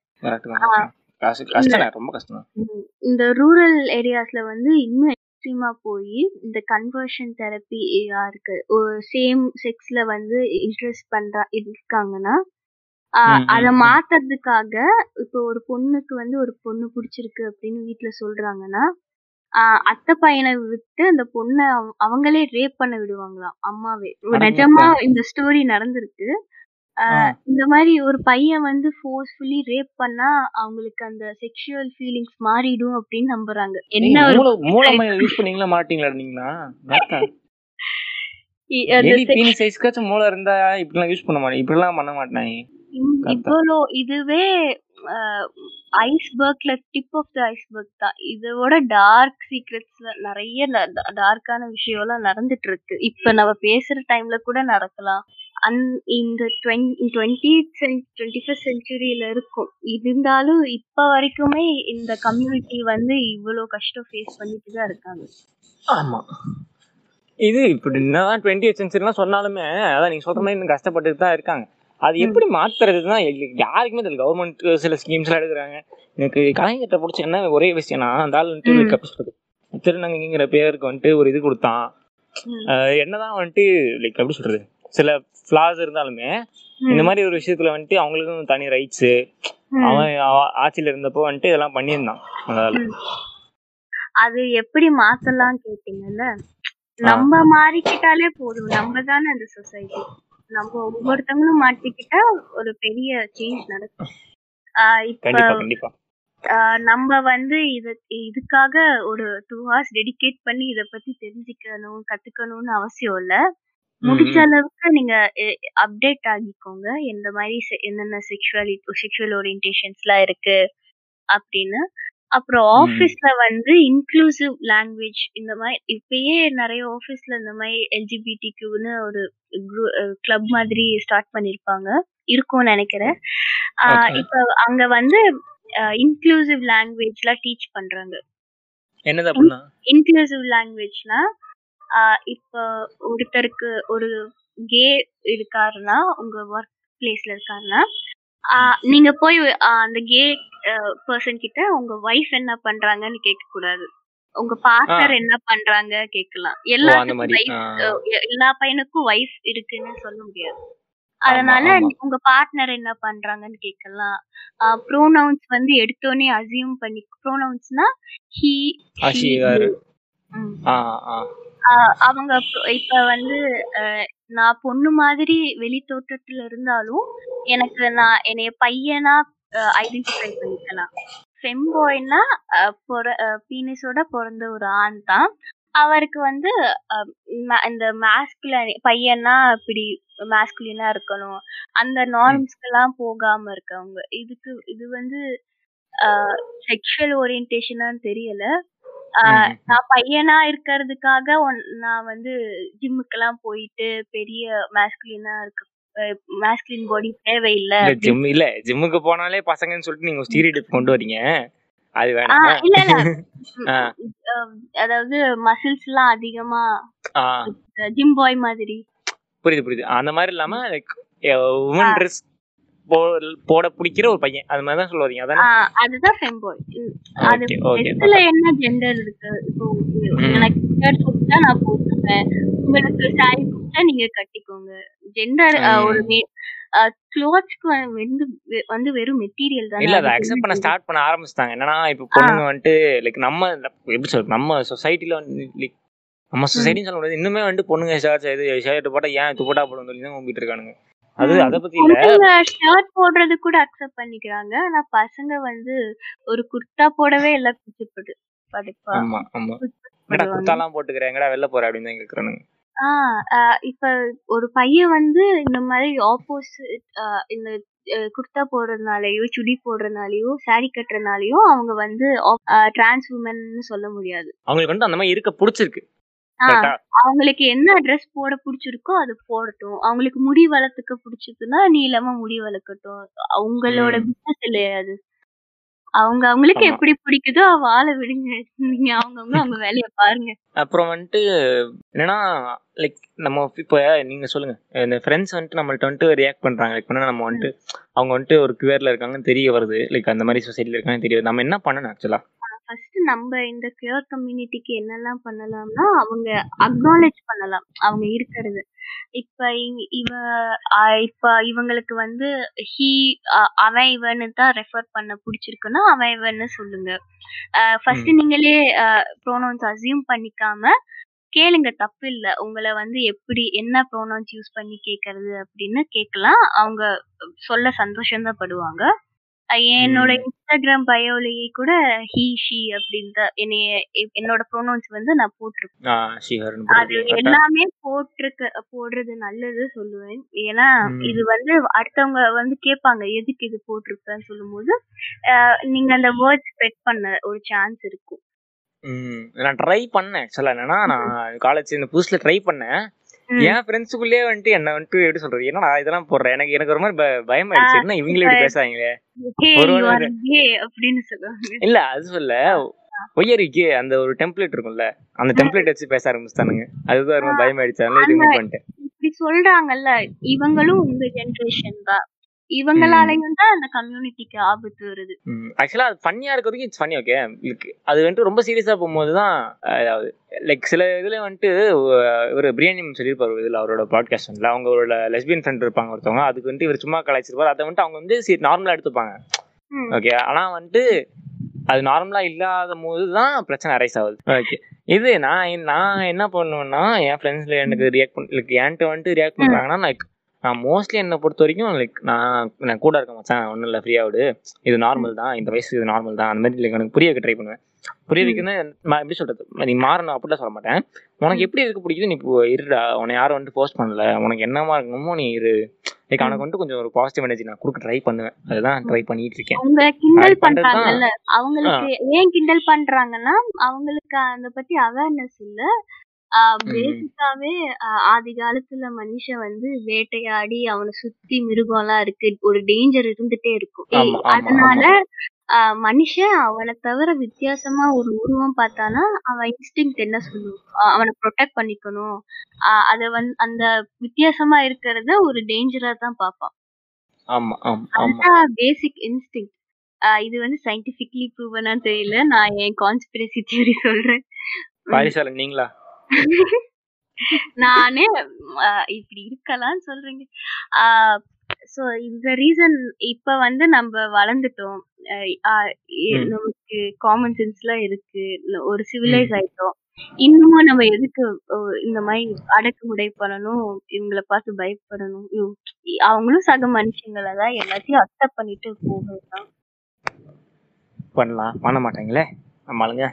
இந்த ரூரல் ஏரியாஸ்ல வந்து இன்னும் எக்ஸ்ட்ரீமா போய் இந்த கன்வர்ஷன் தெரப்பி இருக்கு. சேம் செக்ஸ்ல வந்து இன்ட்ரெஸ்ட் பண்றா இருக்காங்கன்னா அத. மாத்துறதுக்காக இப்போ ஒரு பொண்ணுக்கு வந்து ஒரு பொண்ணு பிடிச்சிருக்கு அப்படின்னு வீட்ல சொல்றாங்கன்னா ஆஹ் அத்தை பையனை விட்டு அந்த பொண்ணை அவ- அவங்களே ரேப் பண்ண விடுவாங்களாம் அம்மாவே நிஜமா. இந்த ஸ்டோரி நடந்திருக்கு இந்த மாதிரி ஒரு பையன் வந்து ஃபோர்ஸ்ஃபுல்லி ரேப் பண்ணா அவங்களுக்கு அந்த செக்ஷுவல் ஃபீலிங்ஸ் மாறிடும் அப்படின்னு நம்புறாங்க என்ன மயில யூஸ் பண்ணீங்களா மாட்டீங்களா நீங்களா மூளை இருந்தா இப்படிலாம் யூஸ் பண்ண மாட்டேன் இப்படிலாம் பண்ண மாட்டேன். இவ்வளோ இதுவே ஐஸ்பர்க்ல டிப் ஆஃப் த ஐஸ்பர்க் தான். இதோட டார்க் சீக்ரெட்ஸ்ல நிறைய டார்க்கான விஷயம்லாம் நடந்துட்டு இருக்கு இப்ப நம்ம பேசுற டைம்ல கூட நடக்கலாம். அந் இந்த டுவெண்ட்டி டுவெண்ட்டி ஃபர்ஸ்ட் செஞ்சுரியில இருக்கும். இருந்தாலும் இப்ப வரைக்குமே இந்த கம்யூனிட்டி வந்து இவ்வளோ கஷ்டம் ஃபேஸ் பண்ணிட்டு தான் இருக்காங்க. ஆமா. இது இப்படி என்னதான் டுவெண்ட்டி சென்ச்சுரிலாம் சொன்னாலுமே அதான் நீங்க சொல்ற மாதிரி இன்னும் கஷ்டப்பட்டுட்டு தான் இருக்காங்க. அது எப்படி மாத்துறது தான் எங்களுக்கு யாருக்குமே தெரியல. கவர்மெண்ட் சில ஸ்கீம்ஸ் எல்லாம் எடுக்கிறாங்க. எனக்கு கலைஞர்கிட்ட பிடிச்ச என்ன ஒரே விஷயம்னா அந்த ஆள் வந்துட்டு திருநங்கைங்கிற பேருக்கு வந்துட்டு ஒரு இது கொடுத்தான். என்னதான் வந்துட்டு லைக் எப்படி சொல்றது? சில ஃபிளாஸ் இருந்தாலுமே இந்த மாதிரி ஒரு விஷயத்துல வந்துட்டு அவங்களுக்கும் தனி ரைட்ஸ். அவன் அவ- ஆட்சியில இருந்தப்போ வந்துட்டு இதெல்லாம் பண்ணியிருந்தான் அதனால. அது எப்படி மாத்தலாம் கேட்டீங்கல்ல? நம்ம மாறிக்கிட்டாலே போதும். நம்ம தானே அந்த சொசைட்டி நம்ம ஒவ்வொருத்தவங்களும் மாட்டிக்கிட்டா ஒரு பெரிய சேஞ்ச் நடக்கும். இப்ப நம்ம வந்து இது இதுக்காக ஒரு டூ ஹவர்ஸ் டெடிகேட் பண்ணி இத பத்தி தெரிஞ்சுக்கணும் கத்துக்கணும்னு அவசியம் இல்ல. முடிஞ்ச அளவுக்கு நீங்க அப்டேட் ஆகிக்கோங்க. எந்த மாதிரி என்னென்ன செக்ஷுவாலிட்டி செக்ஷுவல் ஓரியன்டேஷன்ஸ்லாம் இருக்கு அப்படின்னு. அப்புறம். ஆஃபீஸ்ல வந்து இன்க்ளூசிவ் லாங்குவேஜ் இந்த மாதிரி இப்பயே நிறைய ஆஃபீஸ்ல இந்த மாதிரி எல்ஜிபிடிக்யூன்னு ஒரு கிளப் மாதிரி ஸ்டார்ட் பண்ணிருப்பாங்க இருக்கும்னு நினைக்கிறேன். இப்ப அங்க வந்து இன்க்ளூசிவ் லாங்குவேஜ்லாம் டீச் பண்றாங்க இன்க்ளூசிவ் லாங்குவேஜ்னா இப்போ ஒருத்தருக்கு ஒரு கே இருக்காருன்னா உங்க ஒர்க் பிளேஸ்ல இருக்காருன்னா நீங்க போய் அந்த கே பர்சன் கிட்ட உங்க ஒய்ஃப் என்ன பண்றாங்கன்னு கேட்க கூடாது உங்க பார்ட்னர். என்ன பண்றாங்க கேட்கலாம். அஹ், எல்லா பையனுக்கும் ஒய்ஃப் இருக்குன்னு சொல்ல முடியாது. அதனால. உங்க பார்ட்னர் என்ன பண்றாங்கன்னு கேட்கலாம். ப்ரோனவுன்ஸ் வந்து எடுத்தோடனே அசியூம் பண்ணி ப்ரோனவுன்ஸ்னா ஹி அவங்க இப்ப வந்து நான் பொண்ணு மாதிரி வெளி தோற்றத்துல இருந்தாலும் எனக்கு நான் என்னைய பையனா ஐடென்டிஃபை பண்ணிக்கலாம். ஃபெம்பாய்னா பீனிஸோட பிறந்த ஒரு ஆண் தான். அவருக்கு வந்து இந்த மாஸ்குலின் பையனா இப்படி மாஸ்குலினா இருக்கணும். அந்த நார்ம்ஸ்க்கெல்லாம் போகாம இருக்கவங்க. இதுக்கு இது வந்து செக்ஷுவல் ஓரியன்டேஷனான்னு தெரியல. ஆஹ் ம். நான் பையனா இருக்கிறதுக்காக ஒன்- நான் வந்து ஜிம்முக்கெல்லாம் போயிட்டு பெரிய மாஸ்குலினா இருக்க மாஸ்குலின் பாடி தேவையில்லை இல்ல ஜிம் இல்ல ஜிம்முக்கு போனாலே பசங்கன்னு சொல்லிட்டு நீங்க ஸ்டீரியோ கொண்டு வரீங்க. அது வேணாம்? இல்ல இல்ல. ஆ. அஹ் அதாவது மசில்ஸ் எல்லாம் அதிகமா ஆ. ஜிம் பாய் மாதிரி. புரியுது புரியுது. அந்த மாதிரி இல்லாம லைக் உமன் ட்ரெஸ் போட பிடிக்கிற ஒரு பையன். அது மாதிரி தான் சொல்ல வரீங்க அதானே அதுதான் ஃபெம்பாய் அது ட்ரெஸ்ல என்ன ஜெண்டர் இருக்கு? இப்போ எனக்கு ஷர்ட் கொடுத்தா நான் போட்டுப்பேன். உங்களுக்கு சாரி கொடுத்தா நீங்க கட்டிக்கோங்க. ஜெண்டர். ஒரு க்ளோத்ஸ்க்கு வந்து வந்து வெறும் மெட்டீரியல் தானே? இல்ல அதை அக்செப்ட் பண்ண ஸ்டார்ட் பண்ண ஆரம்பிச்சிட்டாங்க. என்னன்னா இப்ப பொண்ணுங்க வந்துட்டு லைக் நம்ம எப்படி சொல்றது நம்ம சொசைட்டில வந்து like நம்ம சொசைட்டின்னு சொல்ல முடியாது. இன்னுமே வந்து பொண்ணுங்க ஷர்ட் இது ஷர்ட் போட்டா ஏன் துப்பட்டா போடும் சொல்லி தான் இருக்கானுங்க அது. அதை பத்தி இல்ல. ஷர்ட் போடுறது கூட அக்செப்ட் பண்ணிக்கிறாங்க. ஆனா பசங்க வந்து ஒரு குர்தா போடவே எல்லாம் கூச்சப்படு படுப்பா. ஆமா ஆமா. என்னடா போட்டுக்கிறேன் எங்கடா வெளில போற? அப்படின்னு தான் கேக்குறானுங்க. இப்ப ஒரு பையன் வந்து இந்த மாதிரி ஆப்போசிட் இந்த குர்தா போடுறதுனாலயோ சுடி போடுறதுனாலயோ சாரி கட்டுறதுனாலயோ அவங்க வந்து டிரான்ஸ் உமன்னு சொல்ல முடியாது. அவங்களுக்கு வந்து அந்த மாதிரி இருக்க பிடிச்சிருக்கு. அவங்களுக்கு என்ன ட்ரெஸ் போட பிடிச்சிருக்கோ அது போடட்டும். அவங்களுக்கு முடி வளர்த்துக்க பிடிச்சதுன்னா நீளமா முடி வளர்க்கட்டும். அவங்களோட. பிசினஸ் இல்லையா அது? அவங்க அவங்களுக்கு. எப்படி பிடிக்குதோ வாழ விடுங்க. நீங்க அவங்கவுங்க அவங்க வேலையை பாருங்க. அப்புறம் வந்துட்டு என்னன்னா லைக் நம்ம இப்போ நீங்க சொல்லுங்க. இந்த ஃப்ரெண்ட்ஸ் வந்துட்டு நம்மள்ட்ட வந்துட்டு ரியாக்ட் பண்றாங்க. லைக் பண்ணா நம்ம வந்துட்டு அவங்க வந்துட்டு ஒரு கியூர்ல இருக்காங்கன்னு தெரிய வருது. லைக் அந்த மாதிரி சொசைட்டில இருக்காங்கன்னு தெரியுது நம்ம என்ன பண்ணணும் ஆக்சுவலா ஃபர்ஸ்ட் நம்ம இந்த கியூர் கம்யூனிட்டிக்கு என்னெல்லாம் பண்ணலாம்னா அவங்க அக்னாலேஜ் பண்ணலாம். அவங்க இருக்கிறது. இப்ப இங்க- இவ ஆஹ் இப்ப இவங்களுக்கு வந்து ஹீ அவன் இவன்னு தான் ரெஃபர் பண்ண பிடிச்சிருக்குன்னா அவன் இவன்னு சொல்லுங்க. ஃபர்ஸ்ட் நீங்களே ப்ரோனவுன்ஸ் அசியூம் பண்ணிக்காம கேளுங்க தப்பு இல்ல. உங்களை வந்து எப்படி என்ன ப்ரோனவுன்ஸ் யூஸ் பண்ணி கேக்குறது அப்படின்னு கேட்கலாம் அவங்க சொல்ல சந்தோஷம் தான் படுவாங்க. என்னோட இன்ஸ்டாகிராம் பயோலயே கூட ஹீ ஷி அப்படின்னு தான் என்னைய என்னோட ப்ரோனவுன்ஸ் வந்து நான் ஷிஹர்னு அது? எல்லாமே போட்டிருக்க போடுறது நல்லது சொல்லுவேன். ஏன்னா. இது வந்து அடுத்தவங்க வந்து கேட்பாங்க எதுக்கு இது போட்டிருப்பேன்னு சொல்லும்போது அஹ் நீங்க அந்த வேர்ட் ஸ்ப்ரெட் பண்ண ஒரு சான்ஸ் இருக்கும். நான் ட்ரை பண்ணேன். ஆக்சுவலா என்னன்னா நான் காலேஜ் இந்த புதுசுல ட்ரை பண்ணேன். என் ஃப்ரெண்ட்ஸுக்குள்ளேயே வந்துட்டு என்ன வந்துட்டு எப்படி சொல்றது? என்னடா இதெல்லாம் போடுறேன் எனக்கு எனக்கு ஒரு மாதிரி ப- பயமாயிடுச்சு. என்ன இவங்களே இப்படி சொல்லுவாங்க. இல்ல அது சொல்ல ஒய்யரிக்கே அந்த ஒரு டெம்ப்ளேட் இருக்கும்ல. அந்த டெம்ப்ளேட் வச்சு பேச ஆரம்பிச்சிட்டானுங்க. அதுதான் ரொம்ப பயமாயிடுச்சு. அதனால ரிமூவ் பண்ணிட்டேன். இப்படி சொல்றாங்கல்ல இவங்களும் உங்க ஜெனரேஷன் தான். இவங்களாலையும் தான் அந்த கம்யூனிட்டிக்கு ஆபத்து வருது. ஆக்சுவலா அது ஃபன்னியா இருக்க வரைக்கும் இட்ஸ் ஃபன்னி ஓகே அது வந்துட்டு ரொம்ப சீரியஸா போகும்போது தான் அதாவது லைக் சில இதுல வந்துட்டு இவர் பிரியாணி சொல்லியிருப்பாரு இதுல அவரோட பாட்காஸ்ட்ல அவங்களோட லெஸ்பியன் ஃப்ரெண்ட் இருப்பாங்க ஒருத்தவங்க. அதுக்கு வந்துட்டு இவர் சும்மா கலாய்ச்சிருப்பாரு. அதை வந்துட்டு அவங்க வந்து நார்மலா எடுத்துப்பாங்க. ஓகே ஆனா வந்துட்டு அது நார்மலா இல்லாத போது தான் பிரச்சனை அரைஸ் ஆகுது. ஓகே இது நான் நான் என்ன பண்ணுவேன்னா என் ஃப்ரெண்ட்ஸ்ல எனக்கு ரியாக்ட் பண்ண என்கிட்ட வந்துட்டு ரியாக்ட் பண்றாங்கன்னா லைக் நான் மோஸ்ட்லி என்னை பொறுத்த வரைக்கும் லைக் நான் நான் கூட இருக்க மச்சான் ஒன்றும் இல்லை ஃப்ரீயா விடு. இது நார்மல் தான். இந்த வயசு இது நார்மல் தான். அந்த மாதிரி like எனக்கு புரிய வைக்க ட்ரை பண்ணுவேன். புரிய வைக்கணும் நான் எப்படி சொல்றது? நீ மாறணும் அப்படிலாம் சொல்ல மாட்டேன். உனக்கு எப்படி இருக்க பிடிக்குது நீ இப்போ இருடா. உன்னை யாரும் வந்துட்டு போஸ்ட் பண்ணல. உனக்கு என்னமா இருக்கணுமோ நீ இரு. லைக் அவனுக்கு வந்துட்டு கொஞ்சம் ஒரு பாசிட்டிவ் எனர்ஜி நான் கொடுக்க ட்ரை பண்ணுவேன். அதுதான் ட்ரை பண்ணிட்டு இருக்கேன். அவங்க கிண்டல். பண்றாங்கல்ல. அவங்களுக்கு ஏன் கிண்டல் பண்றாங்கன்னா அவங்களுக்கு அத பத்தி அவேர்னஸ் இல்ல. பேசிக்காவே ஆதி காலத்துல மனுஷன் வந்து வேட்டையாடி அவனை சுத்தி மிருகம் எல்லாம் இருக்கு. ஒரு டேஞ்சர் இருந்துட்டே இருக்கும். ஏய், ஆமா, ஆமா, அதனால ஆஹ் மனுஷன் அவனை தவிர வித்தியாசமா ஒரு உருவம் பார்த்தானா அவன் இன்ஸ்டிங் என்ன சொல்லும்? ஆஹ் அவனை ப்ரொடெக்ட் பண்ணிக்கணும். ஆஹ் அத வந்து அந்த வித்தியாசமா இருக்கிறத ஒரு டேஞ்சரா தான் பார்ப்பான். ஆமா ஆமா ஆமா. அதுதான் பேசிக் இன்ஸ்டிங் இது வந்து சயின்டிபிக்லி ப்ரூவனான்னு தெரியல. நான் என் கான்ஸ்பிரசி தியரி சொல்றேன். பாரிசால நீங்களா? நானே இப்படி இருக்கலாம்னு சொல்றீங்க. சோ இந்த ரீசன் இப்ப வந்து நம்ம வளர்ந்துட்டோம். நமக்கு காமன் சென்ஸ்லாம் இருக்கு. ஒரு சிவிலைஸ் ஆயிட்டோம். இன்னமும் நம்ம எதுக்கு இந்த மாதிரி அடக்குமுறை பண்ணணும் இவங்களை பார்த்து பயப்படணும். அவங்களும் சக மனுஷங்களை தான் எல்லாத்தையும் அக்செப்ட் பண்ணிட்டு போகலாம் பண்ணலாம். பண்ண மாட்டாங்களே? நம்ம ஆளுங்க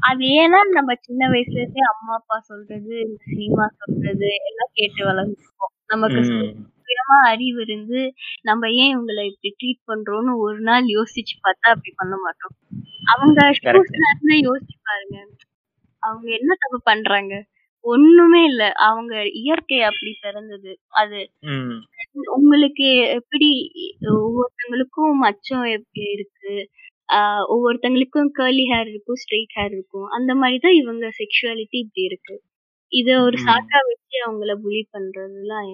அது ஏன்னா நம்ம சின்ன வயசுல இருந்தே அம்மா அப்பா சொல்றது சினிமா சொல்றது எல்லாம் கேட்டு வளர்ந்துருக்கோம். நமக்கு ம். சுயமா அறிவு இருந்து நம்ம ஏன் இவங்களை இப்படி ட்ரீட் பண்றோம்னு ஒரு நாள் யோசிச்சு பார்த்தா அப்படி பண்ண மாட்டோம். அவங்க இருந்து யோசிச்சு பாருங்க. அவங்க என்ன தப்பு பண்றாங்க? ஒண்ணுமே இல்ல. அவங்க இயற்கை அப்படி பிறந்தது. அது ம். உங்களுக்கு எப்படி ஒவ்வொருத்தங்களுக்கும் மச்சம் எப்படி இருக்கு. ஒவ்வொருத்தங்களுக்கும் கேர்லி ஹேர் இருக்கும் ஸ்ட்ரெயிட் ஹேர் இருக்கும். அந்த மாதிரி தான் இவங்க செக்ஷுவாலிட்டி இப்படி இருக்கு. இத ஒரு. சாக்கா வச்சு அவங்கள புலி பண்றதுலாம்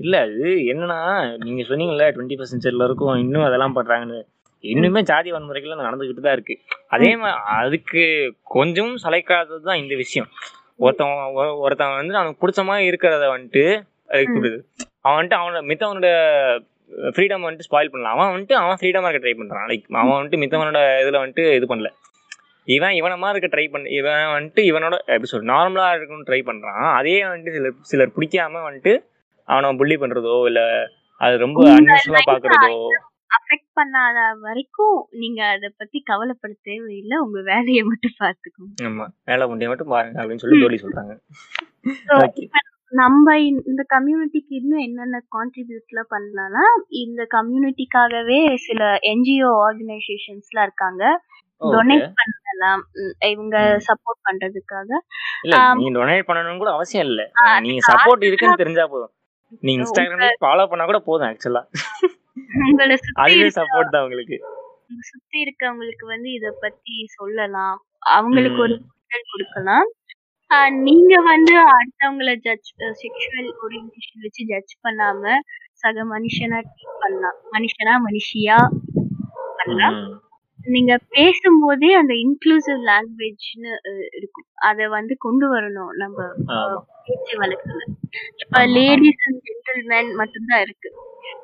இல்ல அது என்னன்னா நீங்க சொன்னீங்கல்ல டுவெண்ட்டி ஃபர்ஸ்ட் சென்ச்சுரில இருக்கும் இன்னும் அதெல்லாம் பண்றாங்கன்னு. இன்னுமே ஜாதி வன்முறைகள் நடந்துகிட்டு தான் இருக்கு. அதே மாதிரி அதுக்கு கொஞ்சம் சளைக்காதது தான் இந்த விஷயம். ஒருத்தன் ஒருத்தன் வந்து அவனுக்கு பிடிச்ச மாதிரி இருக்கிறத வந்துட்டு விடுது. அவன் வந்துட்டு அவனோட மித்தவனோட ஃப்ரீடம் வந்துட்டு ஸ்பாயில் பண்ணலாம். அவன் வந்துட்டு அவன் ஃப்ரீடமா இருக்க ட்ரை பண்றான். லைக் அவன் வந்துட்டு மித்தவனோட இதுல வந்துட்டு இது பண்ணல. இவன் இவனமா இருக்க ட்ரை பண்ண இவன் வந்துட்டு இவனோட எப்படி சொல்ற நார்மலா இருக்கணும்னு ட்ரை பண்றான். அதே வந்துட்டு சிலர் சிலர் பிடிக்காம வந்துட்டு அவனை புள்ளி பண்றதோ இல்ல அது ரொம்ப உங்க அன்யூஸ்வலா life பாக்குறதோ அஃபெக்ட் பண்ணாத வரைக்கும் நீங்க அத பத்தி கவலைப்பட தேவையில்லை உங்க வேலையை மட்டும் பாத்துக்கோங்க ஆமா. வேலை முண்டிய மட்டும் பாருங்க அப்படின்னு சொல்லி தோழி சொல்றாங்க. நம்ம இந்த- கம்யூனிட்டிக்கு இன்னும் என்னென்ன கான்ட்ரிபியூட்ல பண்ணலாம்னா இந்த கம்யூனிட்டிக்காகவே சில என்ஜிஓ ஆர்கனைசேஷன்ஸ்லாம் இருக்காங்க. டொனேட் பண்ணலாம். இவங்க சப்போர்ட் பண்றதுக்காக. நீங்க டொனேட் பண்ணணும் கூட அவசியம் இல்ல. நீங்க சப்போர்ட் இருக்குன்னு தெரிஞ்சா போதும். நீங்க இன்ஸ்டாகிராம்ல ஃபாலோ பண்ணா கூட போதும் ஆக்சுவலா அதுவே சப்போர்ட் தான் உங்களுக்கு. உங்க சுத்தி இருக்கவங்களுக்கு வந்து இத பத்தி சொல்லலாம். அவங்களுக்கு ஒரு கொடுக்கலாம். நீங்க வந்து அடுத்தவங்கள ஜட்ஜ் செக்ஷுவல் ஓரியன்டேஷன் வச்சு ஜட்ஜ் பண்ணாம சக மனுஷனா ட்ரீட் பண்ணலாம். மனுஷனா மனுஷியா பண்ணலாம். நீங்க பேசும்போதே அந்த இன்க்ளூசிவ் லாங்குவேஜ்னு இருக்கும். அத வந்து கொண்டு வரணும் நம்ம ஆமா. பேச்சு வழக்குல. இப்ப லேடிஸ் அண்ட் ஜென்டில்மேன் மட்டும்தான் இருக்கு.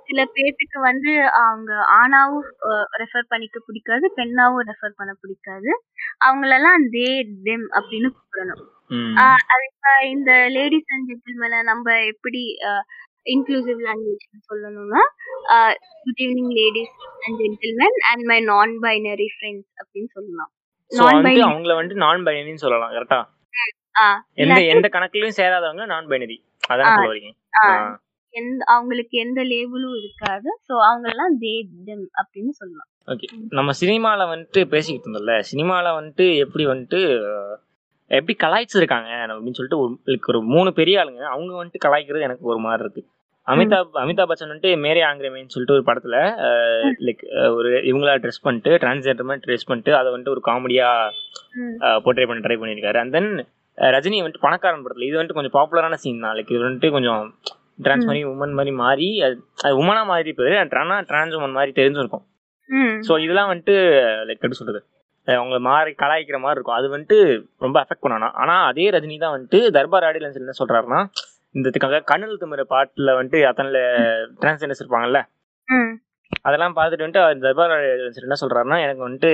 சில பேர்த்துக்கு வந்து அவங்க ஆணாவும் ரெஃபர் பண்ணிக்க பிடிக்காது பெண்ணாவும் ரெஃபர் பண்ண பிடிக்காது. அவங்களெல்லாம் தே தெம் அப்படின்னு கூப்பிடணும். ம். ஆஹ் அது இப்ப இந்த லேடிஸ் அண்ட் ஜென்டில்மேனை நம்ம எப்படி இன்க்ளூசிவ் லாங்குவேஜ் சொல்லணும்னா good evening ladies and gentleman and my non binary friends அப்படின்னு சொல்லலாம். நான் பைனரி அவங்கள வந்துட்டு நான் பைனரின்னு சொல்லலாம் கரெக்டா எந்த எந்த கணக்குலயும் சேராதவங்க நான் பைனரி அதான். சொல்ல வரீங்க. எந்த அவங்களுக்கு எந்த லேபிளும் இருக்காது. சோ அவங்கெல்லாம் தே தெம் அப்படின்னு சொல்லலாம். ஓகே நம்ம சினிமால வந்துட்டு பேசிக்கிட்டு இருந்தோம்ல சினிமால வந்துட்டு எப்படி வந்துட்டு எப்படி கலாய்ச்சிருக்காங்க அப்படின்னு சொல்லிட்டு ஒரு ஒரு மூணு பெரிய ஆளுங்க அவங்க வந்துட்டு கலாய்க்கிறது எனக்கு ஒரு மாதிரி இருக்கு. அமிதாப் அமிதாப் பச்சன் வந்துட்டு மேரே ஆங்கிரமேன்னு சொல்லிட்டு ஒரு படத்துல லைக் ஒரு இவங்களா ட்ரெஸ் பண்ணிட்டு டிரான்ஸ்ஜெண்டர் மாதிரி ட்ரெஸ் பண்ணிட்டு அதை வந்துட்டு ஒரு காமெடியா போர்ட்ரே பண்ண ட்ரை பண்ணியிருக்காரு. அண்ட் தென் ரஜினி வந்துட்டு பணக்காரன் படத்துல இது வந்துட்டு கொஞ்சம் பாப்புலரான சீன் தான். லைக் இது வந்துட்டு கொஞ்சம் டிரான்ஸ் மாதிரி உமன் மாதிரி மாறி அது- உமனா மாதிரி போயிரு. டிரான்ஸ் உமன் மாதிரி தெரிஞ்சிருக்கும். ஸோ இதெல்லாம் வந்துட்டு லைக் எப்படி சொல்றது? அஹ் அவங்க மாறி கலாய்க்கிற மாதிரி இருக்கும். அது வந்துட்டு ரொம்ப அஃபெக்ட் பண்ணணும் ஆனா அதே ரஜினி தான் வந்துட்டு தர்பார் ஆடியன்ஸ் என்ன சொல்றாருன்னா இந்த இதுக்காக கண்ணல் திமிர பாட்டுல வந்துட்டு அத்தனை டிரான்ஸ்ஜெண்டர்ஸ் இருப்பாங்கல்ல? அதெல்லாம் பார்த்துட்டு வந்துட்டு அவர் தர்பார் என்ன சொல்றாருன்னா எனக்கு வந்துட்டு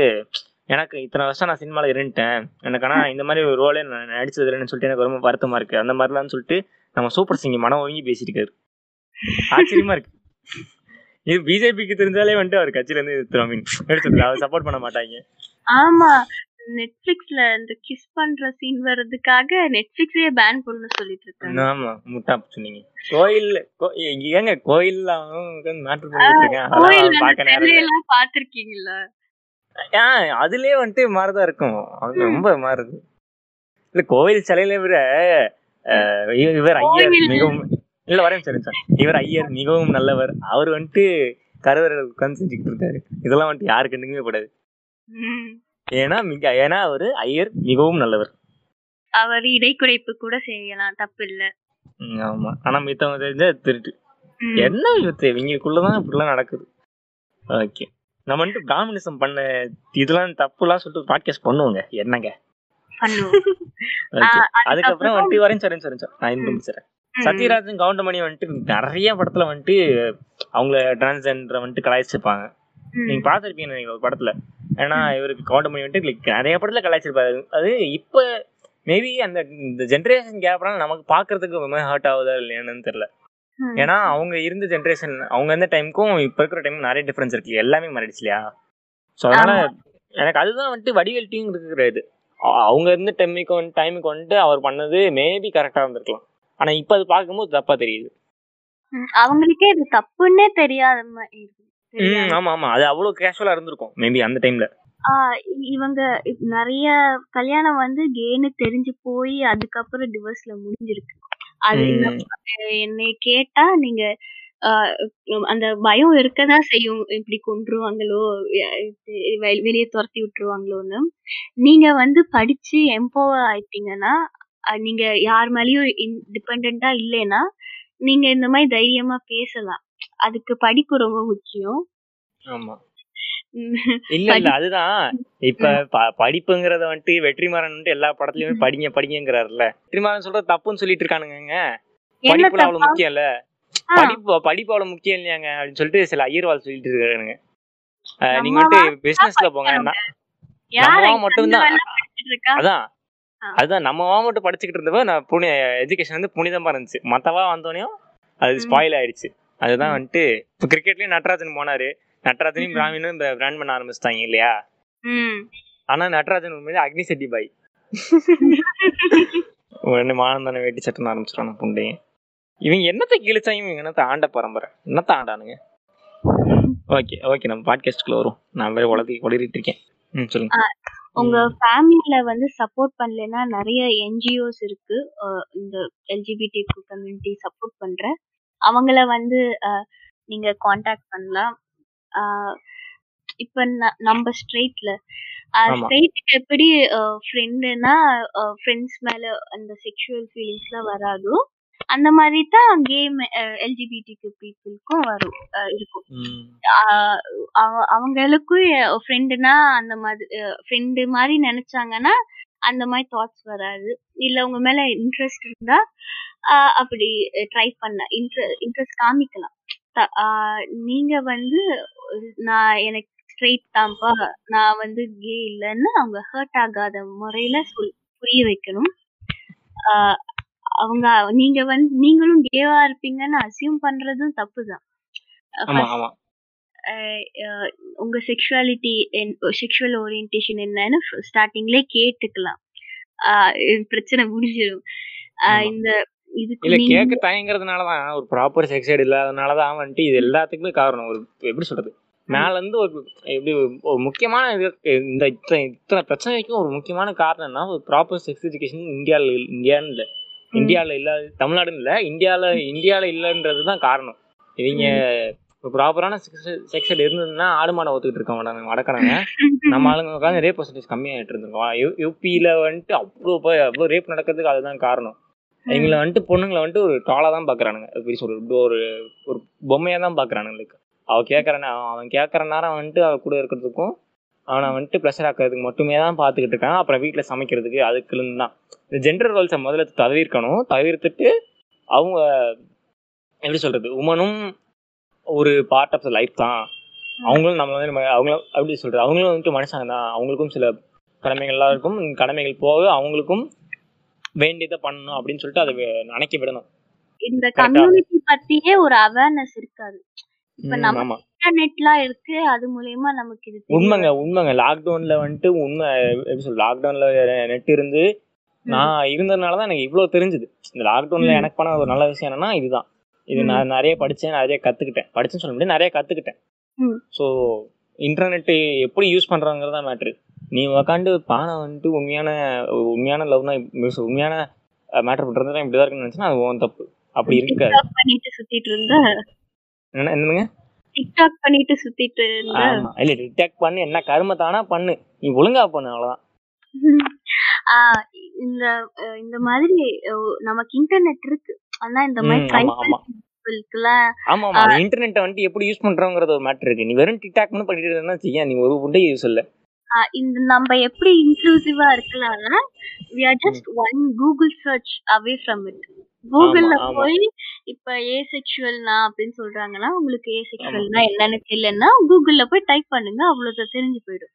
எனக்கு இத்தனை வருஷம் நான் சினிமாவில் இருந்துட்டேன். எனக்கு ஆனால் இந்த மாதிரி ஒரு ரோலே நான் நடிச்சது இல்லைன்னு சொல்லிட்டு எனக்கு ரொம்ப வருத்தமா இருக்கு. அந்த மாதிரிலாம் சொல்லிட்டு நம்ம சூப்பர் சிங்கி மனம் ஒதுங்கி பேசியிருக்காரு. ஆச்சரியமா இருக்கு. இது பிஜேபிக்கு தெரிஞ்சாலே வந்துட்டு அவர் கட்சியில இருந்து மீன் எடுத்து அவர் சப்போர்ட் பண்ண மாட்டாங்க. ஆமா. நெட்ஃபிளிக்ஸ்ல இந்த கிஸ் பண்ற சீன் வர்றதுக்காக நெட்ஃபிளிக்ஸே பேன் பண்ண சொல்லிட்டு இருக்காங்க. ஆமா முட்டா சொன்னீங்க கோயில் ஏங்க கோயில்ல மேட்டர் பண்ணிட்டு இருக்கேன் கோயில் பாத்திருக்கீங்களா ஆ, அதுலயே வந்துட்டு மாறுதான் இருக்கும். ரொம்ப மாறுது. இல்ல கோவில் சிலையில விட இவர் ஐயர். மிகவும் இல்ல வரேன் சார் சார். இவர் ஐயர் மிகவும் நல்லவர். அவர் வந்துட்டு கருவறையில் உட்கார்ந்து செஞ்சுக்கிட்டு இருக்காரு. இதெல்லாம் வந்துட்டு யாரு கண்டுக்குமே படாது ம். ஏன்னா மிக ஏன்னா அவரு ஐயர் மிகவும் நல்லவர். அவர் இடைக்குறைப்பு கூட செய்யலாம் தப்பு இல்ல ஆமா. ஆனா மித்தவங்க தெரிஞ்சா திருட்டு. என்ன இவத்து? இவங்களுக்குள்ளதான் இப்படிலாம் நடக்குது. ஓகே. நம்ம வந்துட்டு பிராமணிசம் பண்ண இதெல்லாம் தப்புலாம் சொல்லிட்டு பாட்காஸ்ட் பண்ணுவோங்க. என்னங்க? அதுக்கப்புறம் வந்துட்டு வரேன் சார் சார் நான் இன்னும் முடிச்சிடறேன். சத்யராஜன் கவுண்டமணி வந்துட்டு நிறைய படத்துல வந்துட்டு அவங்கள டிரான்ஸ்ஜெண்டரை வந்துட்டு கலாய்ச்சிருப்பாங்க. நீங்க பாத்திருப்பீங்க ஒரு படத்துல. ஏன்னா இவருக்கு கவுண்டமணி வந்துட்டு like நிறைய படத்துல கலாய்ச்சிருப்பாரு. அது இப்ப மேபி அந்த இந்த ஜென்ரேஷன் கேப்னால நமக்கு பாக்குறதுக்கு ரொம்ப ஹர்ட் ஆகுதா இல்லையான்னு தெரியல. ஏன்னா அவங்க இருந்த ஜென்ரேஷன் அவங்க இருந்த டைமுக்கும் இப்ப இருக்கிற டைம் நிறைய டிஃபரன்ஸ் இருக்கு. எல்லாமே மாறிடுச்சு இல்லையா? ஸோ அதனால எனக்கு அதுதான் வந்துட்டு வடிவேல் டீம் இருக்கிற இது. அவங்க இருந்த டைமுக்கு வந்து டைமுக்கு வந்துட்டு அவர் பண்ணது மேபி கரெக்டா இருந்திருக்கலாம். ஆனா இப்ப அது பார்க்கும்போது தப்பா தெரியுது. அவங்களுக்கே இது தப்புன்னே தெரியாத ஆமா ஆமா. அது அவ்வளவு கேஷுவலா இருந்திருக்கும் மேபி அந்த டைம்ல இவங்க நிறைய கல்யாணம் வந்து கேன்னு தெரிஞ்சு போய் அதுக்கப்புறம் டிவோர்ஸ்ல முடிஞ்சிருக்கு. அது என்னை கேட்டா நீங்க அந்த பயம் இருக்கதான் செய்யும். இப்படி கொன்றுவாங்களோ வெளியே துரத்தி விட்டுருவாங்களோன்னு. நீங்க வந்து படிச்சு எம்பவர் ஆயிட்டீங்கன்னா நீங்க யார் மேலயும் இண்டிபெண்டா இல்லைன்னா நீங்க இந்த மாதிரி தைரியமா பேசலாம். அதுக்கு படிப்பு ரொம்ப முக்கியம். ஆமா. இல்ல இல்ல அதுதான். இப்ப படிப்புங்கறத வந்துட்டு வெற்றிமாறன் வந்துட்டு எல்லா படத்துலயுமே படிங்க படிங்கிறாருல்ல வெற்றிமாறன் சொல்றது தப்புன்னு சொல்லிட்டு இருக்கானுங்க படிப்புல அவ்வளவு? முக்கியம் இல்ல படிப்பு படிப்பு அவ்வளவு முக்கியம் இல்லையாங்க அப்படின்னு சொல்லிட்டு சில ஐயர்வாள் சொல்லிட்டு இருக்கானுங்க நீங்க நம்ம வந்துட்டு பிசினஸ்ல போங்க நம்மவா எங்க மட்டும்தான். அதான். அதுதான் நம்ம வா மட்டும் படிச்சுக்கிட்டு இருந்தப்ப நான் புனி எஜுகேஷன் வந்து புனிதமா இருந்துச்சு. மத்தவா வந்தோடனையும் அது. ஸ்பாயில் ஆயிடுச்சு. அதுதான். வந்துட்டு இப்ப கிரிக்கெட்லயும் நட்ராஜன் போனாரு. நட்ராஜனையும். பிராமினும் பிராண்ட் பண்ண ஆரம்பிச்சிட்டாங்க இல்லையா? ஆனா நட்ராஜன் உண்மையிலே அக்னி செட்டி பாய். உடனே மானந்தான வேட்டி சட்டம் ஆரம்பிச்சிட்டான புண்டையும் இவங்க என்னத்தை கிழிச்சாங்க? இவங்க என்னத்த ஆண்ட பரம்பரை? என்னத்த ஆண்டானுங்க? ஓகே ஓகே நம்ம பாட்காஸ்ட்குள்ள வரும் நான் வேற உலகி உளறிட்டு இருக்கேன். ம் சொல்லுங்க. உங்க ஃபேமிலில வந்து சப்போர்ட் பண்ணலைன்னா நிறைய என்ஜிஓஸ் இருக்கு. இந்த எல்ஜிபிடி கம்யூனிட்டி சப்போர்ட் பண்ற அவங்கள வந்து நீங்க காண்டாக்ட் பண்ணலாம் இப்ப நம்ம ஸ்ட்ரெயிட்ல ஆமா. ஸ்ட்ரெயிட்டுக்கு எப்படி ஃப்ரெண்டுனா ஃப்ரெண்ட்ஸ் மேல அந்த செக்ஷுவல் ஃபீலிங்ஸ்லாம் வராதோ அந்த மாதிரி தான் கேம் எல்ஜிபிடிக்கு பீப்புளுக்கும் வரும் அஹ் இருக்கும் ம். ஆஹ் அவ- அவங்களுக்கும் ஃப்ரெண்டுனா அந்த மாதிரி ஃப்ரெண்டு மாதிரி நினைச்சாங்கன்னா அந்த மாதிரி தாட்ஸ் வராது. இல்ல உங்க மேல இன்ட்ரெஸ்ட் இருந்தா அப்படி ட்ரை பண்ண இன்ட்ரெஸ்ட் காமிக்கலாம். நீங்க வந்து நான் எனக்கு ஸ்ட்ரெயிட் தான்ப்பா நான் வந்து கே இல்லைன்னு அவங்க ஹர்ட் ஆகாத முறையில சொல் புரிய வைக்கணும். அவங்க நீங்க வந்து நீங்களும் கேவா இருப்பீங்கன்னு அசியூம் பண்றதும் தப்புதான். ஆமா. ஆமா அஹ் அஹ் உங்க செக்ஷுவாலிட்டி செக்ஷுவல் ஓரியன்டேஷன் என்னன்னு ஸ்டார்டிங்லே கேட்டுக்கலாம். பிரச்சனை முடிஞ்சிடும். இந்த இல்ல கேட்க தயங்குறதுனாலதான். ஒரு ப்ராப்பர் செக்ஸ் எய்ட் இல்லாதனாலதான் வந்துட்டு இது எல்லாத்துக்குமே காரணம். ஒரு எப்படி சொல்றது? மேல இருந்து ஒரு எப்படி ஒரு முக்கியமான இந்த இத்தனை இத்தனை பிரச்சனைக்கும் ஒரு முக்கியமான காரணம்னா ஒரு ப்ராப்பர் செக்ஸ் எஜுகேஷன் இந்தியால இல்ல- இந்தியான்னு இல்ல. ம். இந்தியால இல்ல தமிழ்நாடுன்னு இல்ல. இந்தியால இந்தியால இல்லைன்றதுதான் காரணம். இவங்க ஒரு ப்ராப்பரான செக்ஸ் எய்ட் இருந்ததுன்னா ஆடு மாடை ஒத்துக்கிட்டு இருக்க மாட்டாங்க அடக்கறாங்க நம்ம ஆளுங்க உட்காந்து ரேப் பர்சன்டேஜ் கம்மியாகிட்டு இருந்திருக்கோம் யூபியில் வந்துட்டு அவ்வளோ போய் அவ்வளோ ரேப் நடக்கிறதுக்கு அதுதான் காரணம். எங்களை வந்துட்டு பொண்ணுங்களை வந்துட்டு ஒரு டாலாக தான் பார்க்குறானுங்க எப்படி சொல்றது ஒரு ஒரு பொம்மையாக தான் பார்க்குறானுங்களுக்கு அவள் கேட்குறானே அவன் கேட்குற நேரம் வந்துட்டு அவள் கூட இருக்கிறதுக்கும் அவனை வந்துட்டு ப்ரெஷர் ஆக்கிறதுக்கு மட்டுமே தான் பார்த்துக்கிட்டு இருக்கான் அப்புறம் வீட்டில் சமைக்கிறதுக்கு அதுக்குன்னு தான். இந்த ஜெண்டர் ரோல்ஸை முதல்ல தவிர்க்கணும். தவிர்த்துட்டு அவங்க எப்படி சொல்கிறது உமனும் ஒரு பார்ட் ஆஃப் த லைஃப் தான். அவங்களும் நம்ம வந்து நம்ம- அவங்களும் எப்படி சொல்றது அவங்களும் வந்துட்டு மனுஷங்க தான். அவங்களுக்கும் சில கடமைகள்லாம் இருக்கும். கடமைகள் போக அவங்களுக்கும் வேண்டியதை பண்ணணும் அப்படின்னு சொல்லிட்டு அதை நினைக்க விடணும். இந்த. கம்யூனிட்டி பத்தியே ஒரு அவேர்னஸ் இருக்காது. இப்ப நம்ம இன்டர்நெட்லாம் இருக்கு அது மூலியமா நமக்கு இது உண்மைங்க உண்மைங்க. லாக்டவுன்ல வந்துட்டு உண்மை எப்படி சொல்ல லாக்டவுன்ல நெட் இருந்து நான் இருந்ததுனால தான் எனக்கு இவ்வளோ தெரிஞ்சுது. இந்த லாக்டவுன்ல. எனக்கு பண்ண ஒரு நல்ல விஷயம் என்னன்னா இதுதான். இது. நான் நிறைய படிச்சேன் நிறைய கத்துக்கிட்டேன். படிச்சேன்னு சொல்ல முடியாது நிறைய கத்துக்கிட்டேன். ம். ஸோ இன்டர்நெட் எப்படி யூஸ் பண்றாங்கிறது தான் மேட்ரு நீ உக்காந்து பானை வந்துட்டு உண்மையான உண்மையான லவ்னா உண்மையான மேட்டர் பண்றது இப்படிதான் இருக்குன்னு நினைச்சுன்னா அது உன் தப்பு. அப்படி இருக்காது. டிக்டாக் பண்ணிட்டு சுத்திட்டு இருந்த? என்ன என்னங்க டிக்டாக் பண்ணிட்டு சுத்திட்டு இருந்த? ஆமா. இல்ல டிடெக்ட் பண்ணு என்ன கரும தானா பண்ணு. நீ ஒழுங்கா பண்ணு அவ்வளவுதான். இந்த இந்த மாதிரி நமக்கு இன்டர்நெட் இருக்கு. ஆனா இந்த ஆமா, ஆமா. இன்டர்நெட்டை வந்துட்டு எப்படி யூஸ் பண்றோங்கிறது ஒரு மேட்டர் இருக்கு. நீ வெறும் டிக்டாக் மட்டும் பண்ணிட்டு இருந்தா செய்ய நீ ஒரு உண்டை யூஸ் இல்ல. இந்த நம்ம எப்படி இன்க்ளூசிவா இருக்கலாம்னா we are just one Google search away from it கூகுள்ல. போய் இப்ப ஏ செக்ஷுவல்னா அப்படின்னு சொல்றாங்கன்னா உங்களுக்கு ஏ செக்ஷுவல்னா என்னன்னு தெரியலன்னா கூகுள்ல போய் டைப் பண்ணுங்க அவ்வளவு தெரிஞ்சு போயிடும்.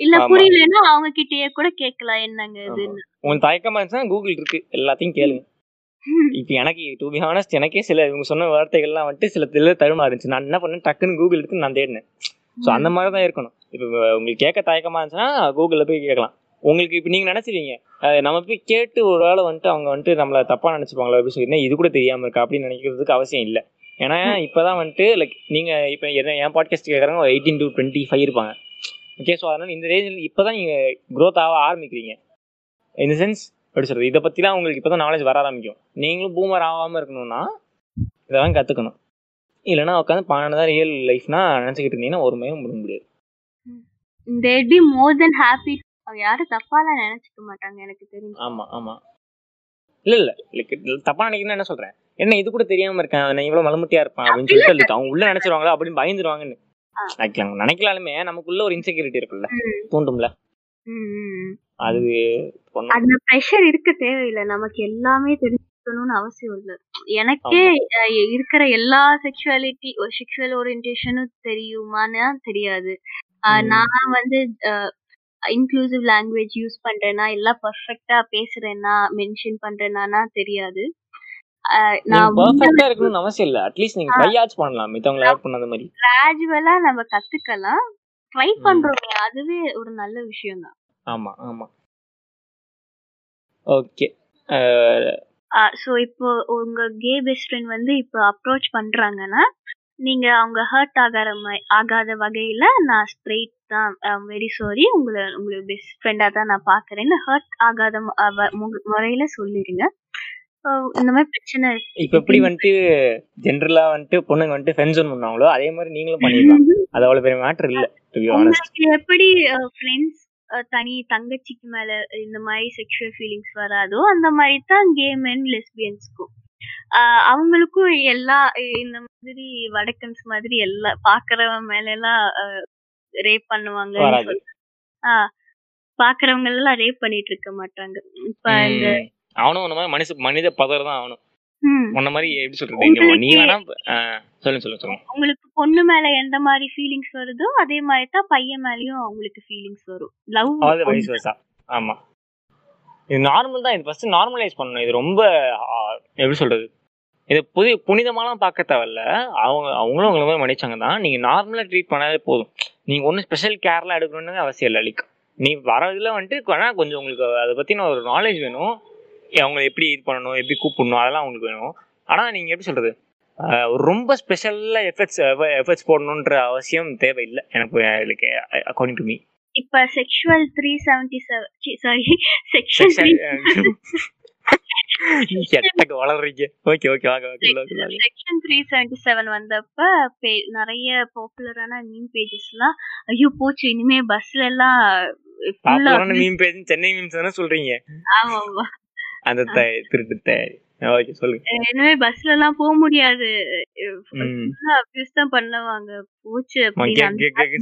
இல்ல. புரியலன்னா அவங்க கிட்டயே கூட கேட்கலாம் என்னங்க இதுன்னு. உங்களுக்கு தயக்கமா இருந்துச்சுன்னா கூகுள் இருக்கு. எல்லாத்தையும் கேளுங்க. இப்போ எனக்கு டு பி ஹானஸ்ட் எனக்கே சில இவங்க சொன்ன வார்த்தைகள்லாம் வந்துட்டு சில தில தருமா இருந்துச்சு நான் என்ன பண்ணேன்? டக்குன்னு கூகுள் எடுத்து நான் தேடினேன். ஸோ அந்த மாதிரி தான் இருக்கணும். இப்போ உங்களுக்கு கேட்க தயக்கமா இருந்துச்சுன்னா கூகுளில் போய் கேட்கலாம். உங்களுக்கு இப்போ நீங்கள் நினச்சிருவீங்க நம்ம போய் கேட்டு ஒரு வேளை வந்துட்டு அவங்க வந்துட்டு நம்மளை தப்பாக நினச்சிப்பாங்களா அப்படின்னு சொல்லி இது கூட தெரியாமல் இருக்கா? அப்படின்னு நினைக்கிறதுக்கு அவசியம் இல்லை. ஏன்னா இப்போதான் வந்துட்டு லைக் நீங்கள் இப்போ என்ன என் பாட்காஸ்ட் கேட்குறாங்க ஒரு எயிட்டீன் டு டுவெண்ட்டி ஃபைவ் இருப்பாங்க. ஓகே ஸோ அதனால் இந்த ரேஞ்சில் இப்போ தான் நீங்கள் க்ரோத் ஆக ஆரம்பிக்கிறீங்க. இந்த சென்ஸ் எப்படி சொல்கிறது இதை பற்றிலாம் உங்களுக்கு இப்போ தான் நாலேஜ் வர ஆரம்பிக்கும். நீங்களும் பூமர் ஆகாமல் இருக்கணும்னா இதெல்லாம் கற்றுக்கணும் இல்லைன்னா உட்காந்து பன்னெண்டு ரியல் லைஃப்னா நினச்சிக்கிட்டு இருந்தீங்கன்னா ஒரு மையம் முடிய முடியாது. மோர் தென் ஹாப்பி யாரும் தப்பாலாம் நினைச்சுக்க மாட்டாங்க எனக்கு தெரிஞ்சு. ஆமாம் ஆமாம் இல்லை இல்லை. லைக் தப்பாக நினைக்கிறேன்னு என்ன சொல்கிறேன் என்ன இது கூட தெரியாமல் இருக்கேன் நான் இவ்வளோ மலமுட்டியாக இருப்பேன் அப்படின்னு சொல்லிட்டு அவங்க உள்ள நினச்சிருவாங்களா அப்படின்னு பயந்துருவாங்கன்னு. நினைக்கலாம் நினைக்கலாலுமே நமக்குள்ள ஒரு இன்செக்யூரிட்டி இருக்குல்ல தூண்டும்ல. அது ப்ரெஷர் இருக்க தேவையில்லை. நமக்கு எல்லாமே தெரிஞ்சுக்கணும்னு அவசியம் இல்லை. எனக்கே இருக்கிற எல்லா செக்ஷுவாலிட்டி செக்ஷுவல் ஓரியன்டேஷனும் தெரியுமான்னு தெரியாது. நான் வந்து இன்க்ளூசிவ் லாங்குவேஜ் யூஸ் பண்றேன்னா எல்லாம் பர்ஃபெக்டா பேசுறேன்னா மென்ஷன் பண்றேன்னா தெரியாது. அவசியம் இல்ல. அட்லீஸ்ட் நீங்க ட்ரை ஆச்சு பண்ணலாம். மித்தவங்களை ஆட் பண்ணாத மாதிரி. கிராஜுவலா நம்ம கத்துக்கலாம். ட்ரை பண்றோமே அதுவே ஒரு நல்ல விஷயம் தான் ஆமா ஆமா. ஓகே ஸோ இப்போ உங்க கே பெஸ்ட் ஃப்ரெண்ட் வந்து இப்போ அப்ரோச் பண்றாங்கன்னா நீங்க அவங்க ஹர்ட் ஆகாத ஆகாத வகையில நான் ஸ்ட்ரெயிட் தான் வெரி சாரி உங்களை உங்களுக்கு பெஸ்ட் ஃப்ரெண்டா தான் நான் பாக்குறேன்னு ஹர்ட் ஆகாத முறையில சொல்லிடுங்க. இந்த மாதிரி பிரச்சனை இப்ப எப்படி வந்துட்டு ஜென்ரலா வந்துட்டு பொண்ணுங்க வந்துட்டு ஃப்ரெண்ட்ஸ் பண்ணுவாங்களோ அதே மாதிரி நீங்களும் பண்ணிடலாம். அது அவ்வளவு பெரிய மேட்டர் இல்ல எப்படி ஃப்ரெண்ட்ஸ் தனி தங்கச்சிக்கு மேல இந்த மாதிரி செக்ஷுவல் ஃபீலிங்ஸ் வராதோ அந்த மாதிரி தான் கேம் அண்ட் லெஸ்பியன்ஸ்க்கும் அவங்களுக்கும் எல்லா இந்த மாதிரி வடக்கன்ஸ் மாதிரி எல்லா பாக்குறவங்க மேல எல்லாம் ரேப் பண்ணுவாங்க வராது. பாக்குறவங்க எல்லாம் ரேப் பண்ணிட்டு இருக்க மாட்டாங்க. இப்ப இந்த. அவனும் மனுஷ மனித பதர் தான் அவனும். ம், உன்ன மாதிரி எப்படி சொல்றது? நீ வேணா சொல்லுங்க சொல்லுங்க சொல்லுங்க. உங்களுக்கு பொண்ணு மேல எந்த மாதிரி ஃபீலிங்ஸ் வருதோ அதே மாதிரி தான் பையன் மேலயும் அவங்களுக்கு ஃபீலிங்ஸ் வரும். லவ் அதாவது வைஸ் versa. ஆமா. இது நார்மல் தான். இது ஃபர்ஸ்ட் நார்மலைஸ் பண்ணணும். இது ரொம்ப எப்படி சொல்றது? இது புதிய புனிதமாலாம் பார்க்க தேவையில்ல. அவங்க அவங்களும் உங்களை மாதிரி மன்னிச்சாங்க தான். நீங்க நார்மலா ட்ரீட் பண்ணாலே போதும். நீங்க ஒன்றும் ஸ்பெஷல் கேர்லாம் எடுக்கணும்னு அவசியம் இல்லை. லைக் நீ வரதுல வந்துட்டு வேணா கொஞ்சம் உங்களுக்கு அதை பத்தின ஒரு நாலேஜ் வேணும். அவங்களை எப்படி இது பண்ணணும் எப்படி கூப்பிடணும் அதெல்லாம் உங்களுக்கு வேணும். ஆனா நீங்க எப்படி ஒரு ரொம்ப ஸ்பெஷல்லா எஃபர்ட்ஸ் எஃபர்ட்ஸ் போடணுன்ற அவசியம் தேவையில்லை எனக்கு லைக் அக்கார்டிங் டு மீ இப்ப sexual three seventy seven sorry எட்டக்கு வளர்றீங்க? ஓகே ஓகே வாங்க வாங்க. செக்ஷன் த்ரீ செவன்டி செவன் வந்தப்ப நிறைய பாப்புலரான மீன் பேஜஸ் எல்லாம் ஐயோ போச்சு இனிமே பஸ்ல எல்லாம் பாப்புலரான மீம் பேஜ் சென்னை மீம்ஸ் தானே சொல்றீங்க? ஆமா. அந்த த- திருட்டு தயாரி ஓகே சொல்லுங்க இனிமே பஸ்ல எல்லாம் போக முடியாது. அபியூஸ் தான் பண்ணுவாங்க. போச்சு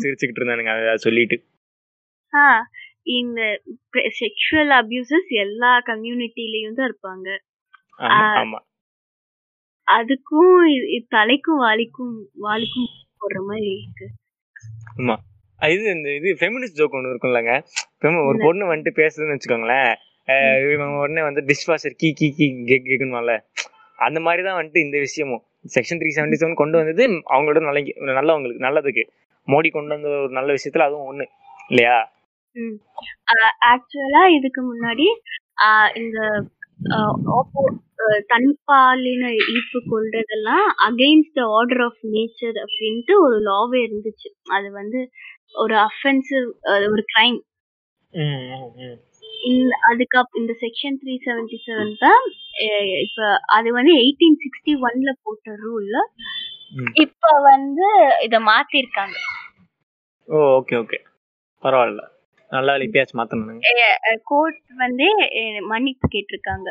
சிரிச்சுக்கிட்டு இருந்தானுங்க. அதை சொல்லிட்டு. இந்த செக்ஷுவல் அபியூசஸ் எல்லா கம்யூனிட்டிலயும் தான் இருப்பாங்க. அதுக்கும் தலைக்கும் வாலிக்கும் வாலிக்கும் போடுற மாதிரி இருக்கு. ஆமா. இது இந்த இது ஃபெமினிஸ்ட் ஜோக் ஒன்று இருக்கும்லங்க. ஒரு பொண்ணு வந்துட்டு பேசுதுன்னு வச்சுக்கோங்களேன். இவன் உடனே வந்து டிஷ் வாஷர் கீ கீ கீ கெக் கெக்குன்னு அந்த மாதிரி தான் வந்துட்டு இந்த விஷயமும். செக்ஷன் த்ரீ செவன்டி செவன் கொண்டு வந்தது அவங்களோட நல்ல நல்லவங்களுக்கு நல்லதுக்கு. மோடி கொண்டு வந்த ஒரு நல்ல விஷயத்துல அதுவும் ஒண்ணு. இல்லையா? ஆக்சுவலா இதுக்கு முன்னாடி இந்த தனிப்பாலின ஈர்ப்பு கொள்றதெல்லாம் against the order of nature அப்படின்ட்டு ஒரு லாவே இருந்துச்சு. அது வந்து ஒரு அஃபென்சிவ் ஒரு கிரைம் இந்த அதுக்கு இந்த செக்ஷன் த்ரீ செவன்டி செவன் தான் இப்ப அது வந்து எயிட்டீன் சிக்ஸ்டி ஒன்ல போட்ட ரூல்ல. இப்ப வந்து இத மாத்திருக்காங்க. Oh okay okay. பரவாயில்ல. நல்லா இப்பயாச்சும் மாத்தணுங்க. கோர்ட் வந்து மன்னிப்பு கேட்டிருக்காங்க.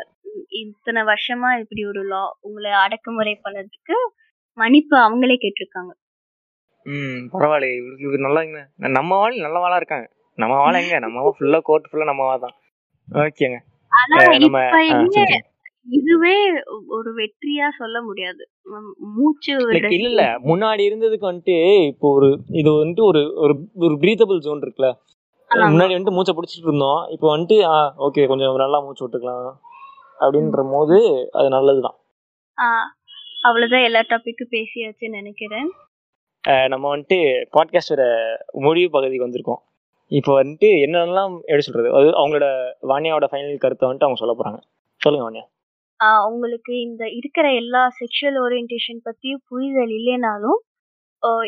இத்தனை வருஷமா இப்படி ஒரு லா உங்களை அடக்குமுறை பண்ணதுக்கு மன்னிப்பு அவங்களே கேட்டிருக்காங்க. ம் பரவாயில்ல இவருக்கு இவர் நல்லா நம்ம வாழ் நல்லவாளா இருக்காங்க. நம்ம வாழ எங்க? நம்ம ஃபுல்லா கோட் ஃபுல்லா நம்ம தான். ஓகேங்க. இதுவே ஒரு வெற்றியா சொல்ல முடியாது. மூச்சு இல்ல இல்ல முன்னாடி இருந்ததுக்கு வந்துட்டு இப்போ ஒரு இது வந்துட்டு ஒரு ஒரு ஒரு பிரீத்தபிள் ஜோன் இருக்குல்ல. முன்னாடி வந்துட்டு மூச்சை பிடிச்சிட்டு இருந்தோம். இப்போ வந்துட்டு ஓகே கொஞ்சம் நல்லா மூச்சு விட்டுக்கலாம். அப்படின்ற போது அது நல்லதுதான். அவ்வளவுதான் எல்லா டாபிக்கும் பேசியாச்சுன்னு நினைக்கிறேன். நம்ம வந்துட்டு பாட்காஸ்டோட முடிவு பகுதிக்கு வந்திருக்கோம். இப்போ வந்துட்டு என்னென்னலாம் எப்படி சொல்றது? அது அவங்களோட வாணியாவோட ஃபைனல் கருத்தை வந்துட்டு அவங்க சொல்ல போறாங்க. சொல்லுங்க வாணியா உங்களுக்கு இந்த இருக்கிற எல்லா செக்ஷுவல் ஓரியன்டேஷன் பத்தியும் புரிதல் இல்லைனாலும்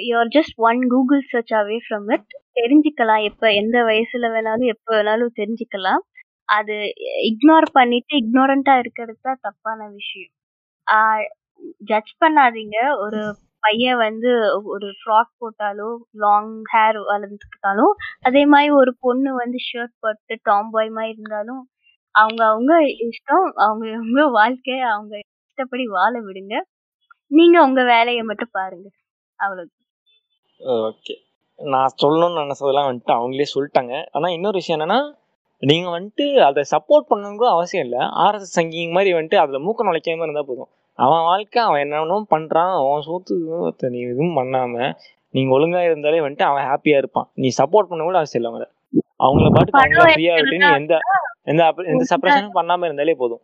you are just one Google search away from it தெரிஞ்சுக்கலாம். எப்போ எந்த வயசுல வேணாலும் எப்போ வேணாலும் தெரிஞ்சுக்கலாம். அது இக்னோர் பண்ணிட்டு இக்னோரண்டா இருக்கிறது தான் தப்பான விஷயம். ஜட்ஜ் பண்ணாதீங்க. ஒரு பையன் வந்து ஒரு ஃப்ராக் போட்டாலோ லாங் ஹேர் வளர்ந்துக்கிட்டாலும் அதே மாதிரி ஒரு பொண்ணு வந்து ஷர்ட் போட்டு டாம் பாய் மாதிரி இருந்தாலும் அவங்க அவங்க இஷ்டம் அவங்க அவங்க வாழ்க்கை அவங்க இஷ்டப்படி வாழ விடுங்க. நீங்க உங்க வேலையை மட்டும் பாருங்க. அவ்வளவு ஓகே நான் சொல்லணும்னு நினைச்சதெல்லாம் வந்துட்டு அவங்களே சொல்லிட்டாங்க. ஆனா இன்னொரு விஷயம் என்னன்னா நீங்க வந்துட்டு அதை சப்போர்ட் பண்ணணும் அவசியம் இல்லை. ஆர்எஸ்எஸ் சங்கிங் மாதிரி வந்துட்டு அதுல மூக்க நுழைக்காம இருந்தா போதும். அவன் வாழ்க்கை அவன் என்னென்னமோ பண்றான். அவன் சோத்து நீ எதுவும் பண்ணாம நீங்க ஒழுங்கா இருந்தாலே வந்துட்டு அவன் ஹாப்பியா இருப்பான். நீ சப்போர்ட் பண்ண கூட அவசியம் இல்லை அவங்கள அவங்கள பாட்டுக்கு அவங்க படம் ஃப்ரீயா விட்டு நீ எந்த எந்த எந்த சப்ரேஷனும் பண்ணாம இருந்தாலே போதும்.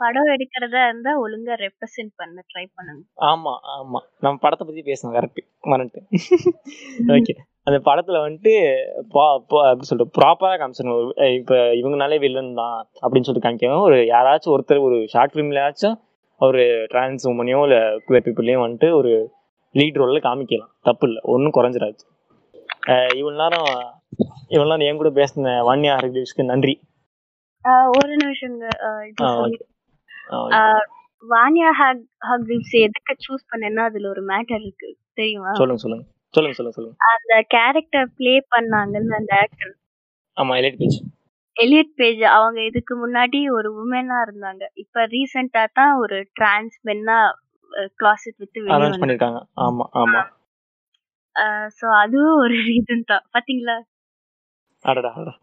படம் எடுக்கிறதா இருந்தா ஒழுங்கா ரெப்ரசென்ட் பண்ண ட்ரை பண்ணுங்க. ஆமா ஆமா. நம்ம படத்தை பத்தி பேசணும் கரெக்ட் மறந்துட்டு ஓகே அந்த படத்துல வந்துட்டு எப்படி சொல்றது ப்ராப்பரா காமிச்சிடணும். இப்ப இவங்கனாலே வில்லன் தான் அப்படின்னு சொல்லிட்டு காமிக்காம ஒரு யாராச்சும் ஒருத்தர் ஒரு ஷார்ட் ஃபிலிம்லயாச்சும் ஒரு டிரான்ஸ் உமனையோ இல்ல குவர் பீப்புளையும் வந்துட்டு ஒரு லீட் ரோல்ல காமிக்கலாம். தப்பு இல்லை. ஒன்றும் குறைஞ்சிடாது அஹ் இவ்வளவு நேரம் இவ்வளவு நேரம் என் கூட பேசின வான்யா ஹரிதேஷ்க்கு நன்றி. ஒரு நிமிஷங்க. வானியா ஹாக் ஹக்ரிப்ஸ் எதுக்கு சூஸ் பண்ணேன்னா அதுல ஒரு மேட்டர் இருக்கு. தெரியுமா? சொல்லுங்க சொல்லுங்க. சொல்லுங்க சொல்லுங்க சொல்லுங்க. அந்த கேரக்டர் ப்ளே பண்ணாங்கல்ல அந்த ஆக்டர் ஆமா எலைட் பேஜ் எலியட் பேஜ் அவங்க இதுக்கு முன்னாடி ஒரு உமனா இருந்தாங்க. இப்ப ரீசெண்டா தான் ஒரு டிரான்ஸ் மென்னா கிளாஸட் விட்டு வந்தாங்க பண்ணிருக்காங்க. ஆமா ஆமா. சோ அதுவும் ஒரு ரீசன் தான். பாத்தீங்களா? அடடா அடடா.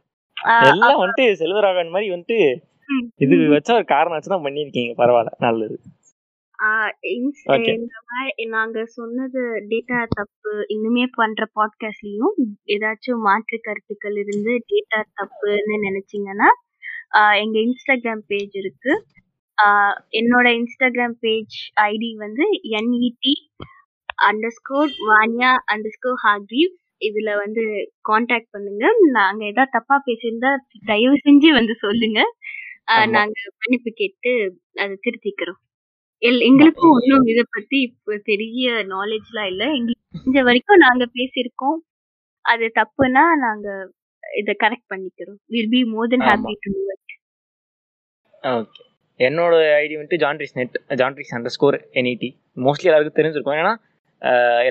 எல்லாம் வந்துட்டு செல்வராகவன் மாதிரி வந்துட்டு இது வச்சா ஒரு காரணம் வச்சு தான் பண்ணிருக்கீங்க பரவாயில்ல நல்லது. ஆஹ் இன்ஸ்- Okay. இந்த மாதிரி நாங்க சொன்னது டேட்டா தப்பு இனிமே பண்ற பாட்காஸ்ட்லயும் ஏதாச்சும் மாற்று கருத்துக்கள் இருந்து டேட்டா தப்புன்னு நினைச்சீங்கன்னா ஆஹ் எங்க இன்ஸ்டாகிராம் பேஜ் இருக்கு. ஆஹ் என்னோட இன்ஸ்டாகிராம் பேஜ் ஐடி வந்து என்இடி அண்டர்ஸ்கோர் வானியா அண்டர்ஸ்கோர் ஹாக்ரீவ் இதுல வந்து காண்டாக்ட் பண்ணுங்க. நாங்க ஏதாவது தப்பா பேசியிருந்தா தயவு செஞ்சு வந்து சொல்லுங்க. ஆஹ் ஆமா. நாங்க மன்னிப்பு கேட்டு அதை திருத்திக்கிறோம். எங்களுக்கும் ஒன்றும் இதை பத்தி இப்ப பெரிய நாலேஜ்லாம் இல்ல. எங்களுக்கு இந்த வரைக்கும் நாங்க பேசியிருக்கோம். அது தப்புனா நாங்க இத கரெக்ட் பண்ணிக்கிறோம். Will be more then. Happy to do okay என்னோட ஐடி வந்துட்டு ஜான்ட்ரிஸ் நெட் ஜான்ட்ரிஸ் அண்டர் ஸ்கோர் என்இடி மோஸ்ட்லி எல்லாருக்கும் தெரிஞ்சிருக்கும். ஏன்னா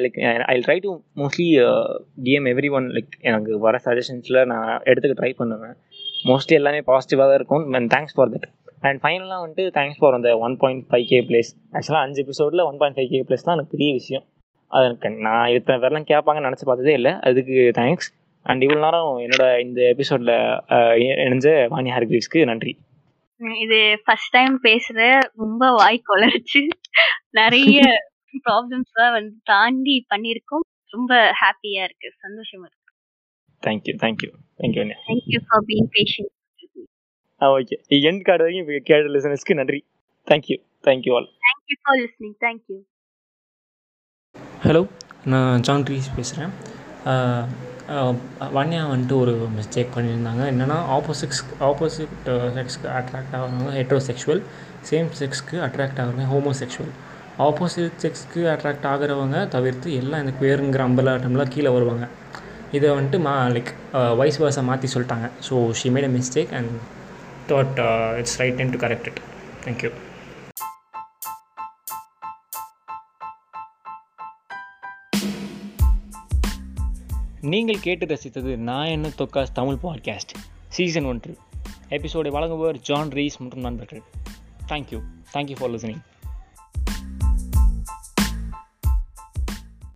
like I try to mostly DM everyone like எனக்கு வர சஜஷன்ஸில் நான் எடுத்துக்க ட்ரை பண்ணுவேன். மோஸ்ட்லி எல்லாமே பாசிட்டிவாக தான் இருக்கும். And thanks for that and ஃபைனலாக வந்துட்டு தேங்க்ஸ் ஃபார் அந்த one point five K plays ஆக்சுவலாக அஞ்சு எபிசோடில் one point five K plays தான் எனக்கு பெரிய விஷயம். அது எனக்கு நான் இத்தனை பேர்லாம் கேட்பாங்கன்னு நினச்சி பார்த்ததே இல்லை. அதுக்கு தேங்க்ஸ் அண்ட் இவ்வளோ நேரம் என்னோட இந்த எபிசோடில் இணைஞ்ச வாணி ஹார்கிரிஸ்க்கு நன்றி. இது ஃபர்ஸ்ட் டைம் பேசுற ரொம்ப வாய் கொலரிச்சு நிறைய ப்ராப்ளம்ஸ் எல்லாம் வந்து தாண்டி பண்ணிருக்கோம் ரொம்ப ஹாப்பியா இருக்கு. சந்தோஷமா இருக்கு. Thank you thank you thank you thank you for being patient ah okay. End card வரைக்கும் இப்போ கேட்ட லிசனஸ்க்கு நன்றி. Thank you thank you all thank you for listening thank you hello நான் ஜான் ரீஸ் பேசுகிறேன் வன்யா வந்துட்டு ஒரு மிஸ்டேக் பண்ணியிருந்தாங்க. என்னென்னா ஆப்போசிட்ஸ் ஆப்போசிட் செக்ஸ்க்கு அட்ராக்ட் ஆகிறவங்க ஹெட்ரோசெக்ஷுவல் சேம் செக்ஸ்க்கு அட்ராக்ட் ஆகிறவங்க ஹோமோசெக்ஷுவல் ஆப்போசிட் செக்ஸ்க்கு அட்ராக்ட் ஆகிறவங்க தவிர்த்து எல்லாம் இந்த குயருங்கிற அம்பலா டம்லாம் கீழே வருவாங்க. இதை வந்துட்டு மா லைக் வைஸ் வர்ஸை மாற்றி சொல்லிட்டாங்க. So she made a mistake and thought it's right time to correct it thank you நீங்கள் கேட்டு ரசித்தது நான் என்ன தொக்காஸ் தமிழ் பாட்காஸ்ட் சீசன் ஒன்று. எபிசோடை வழங்குபவர் ஜான் ரீஸ் மற்றும் நண்பர்கள். Thank you thank you for listening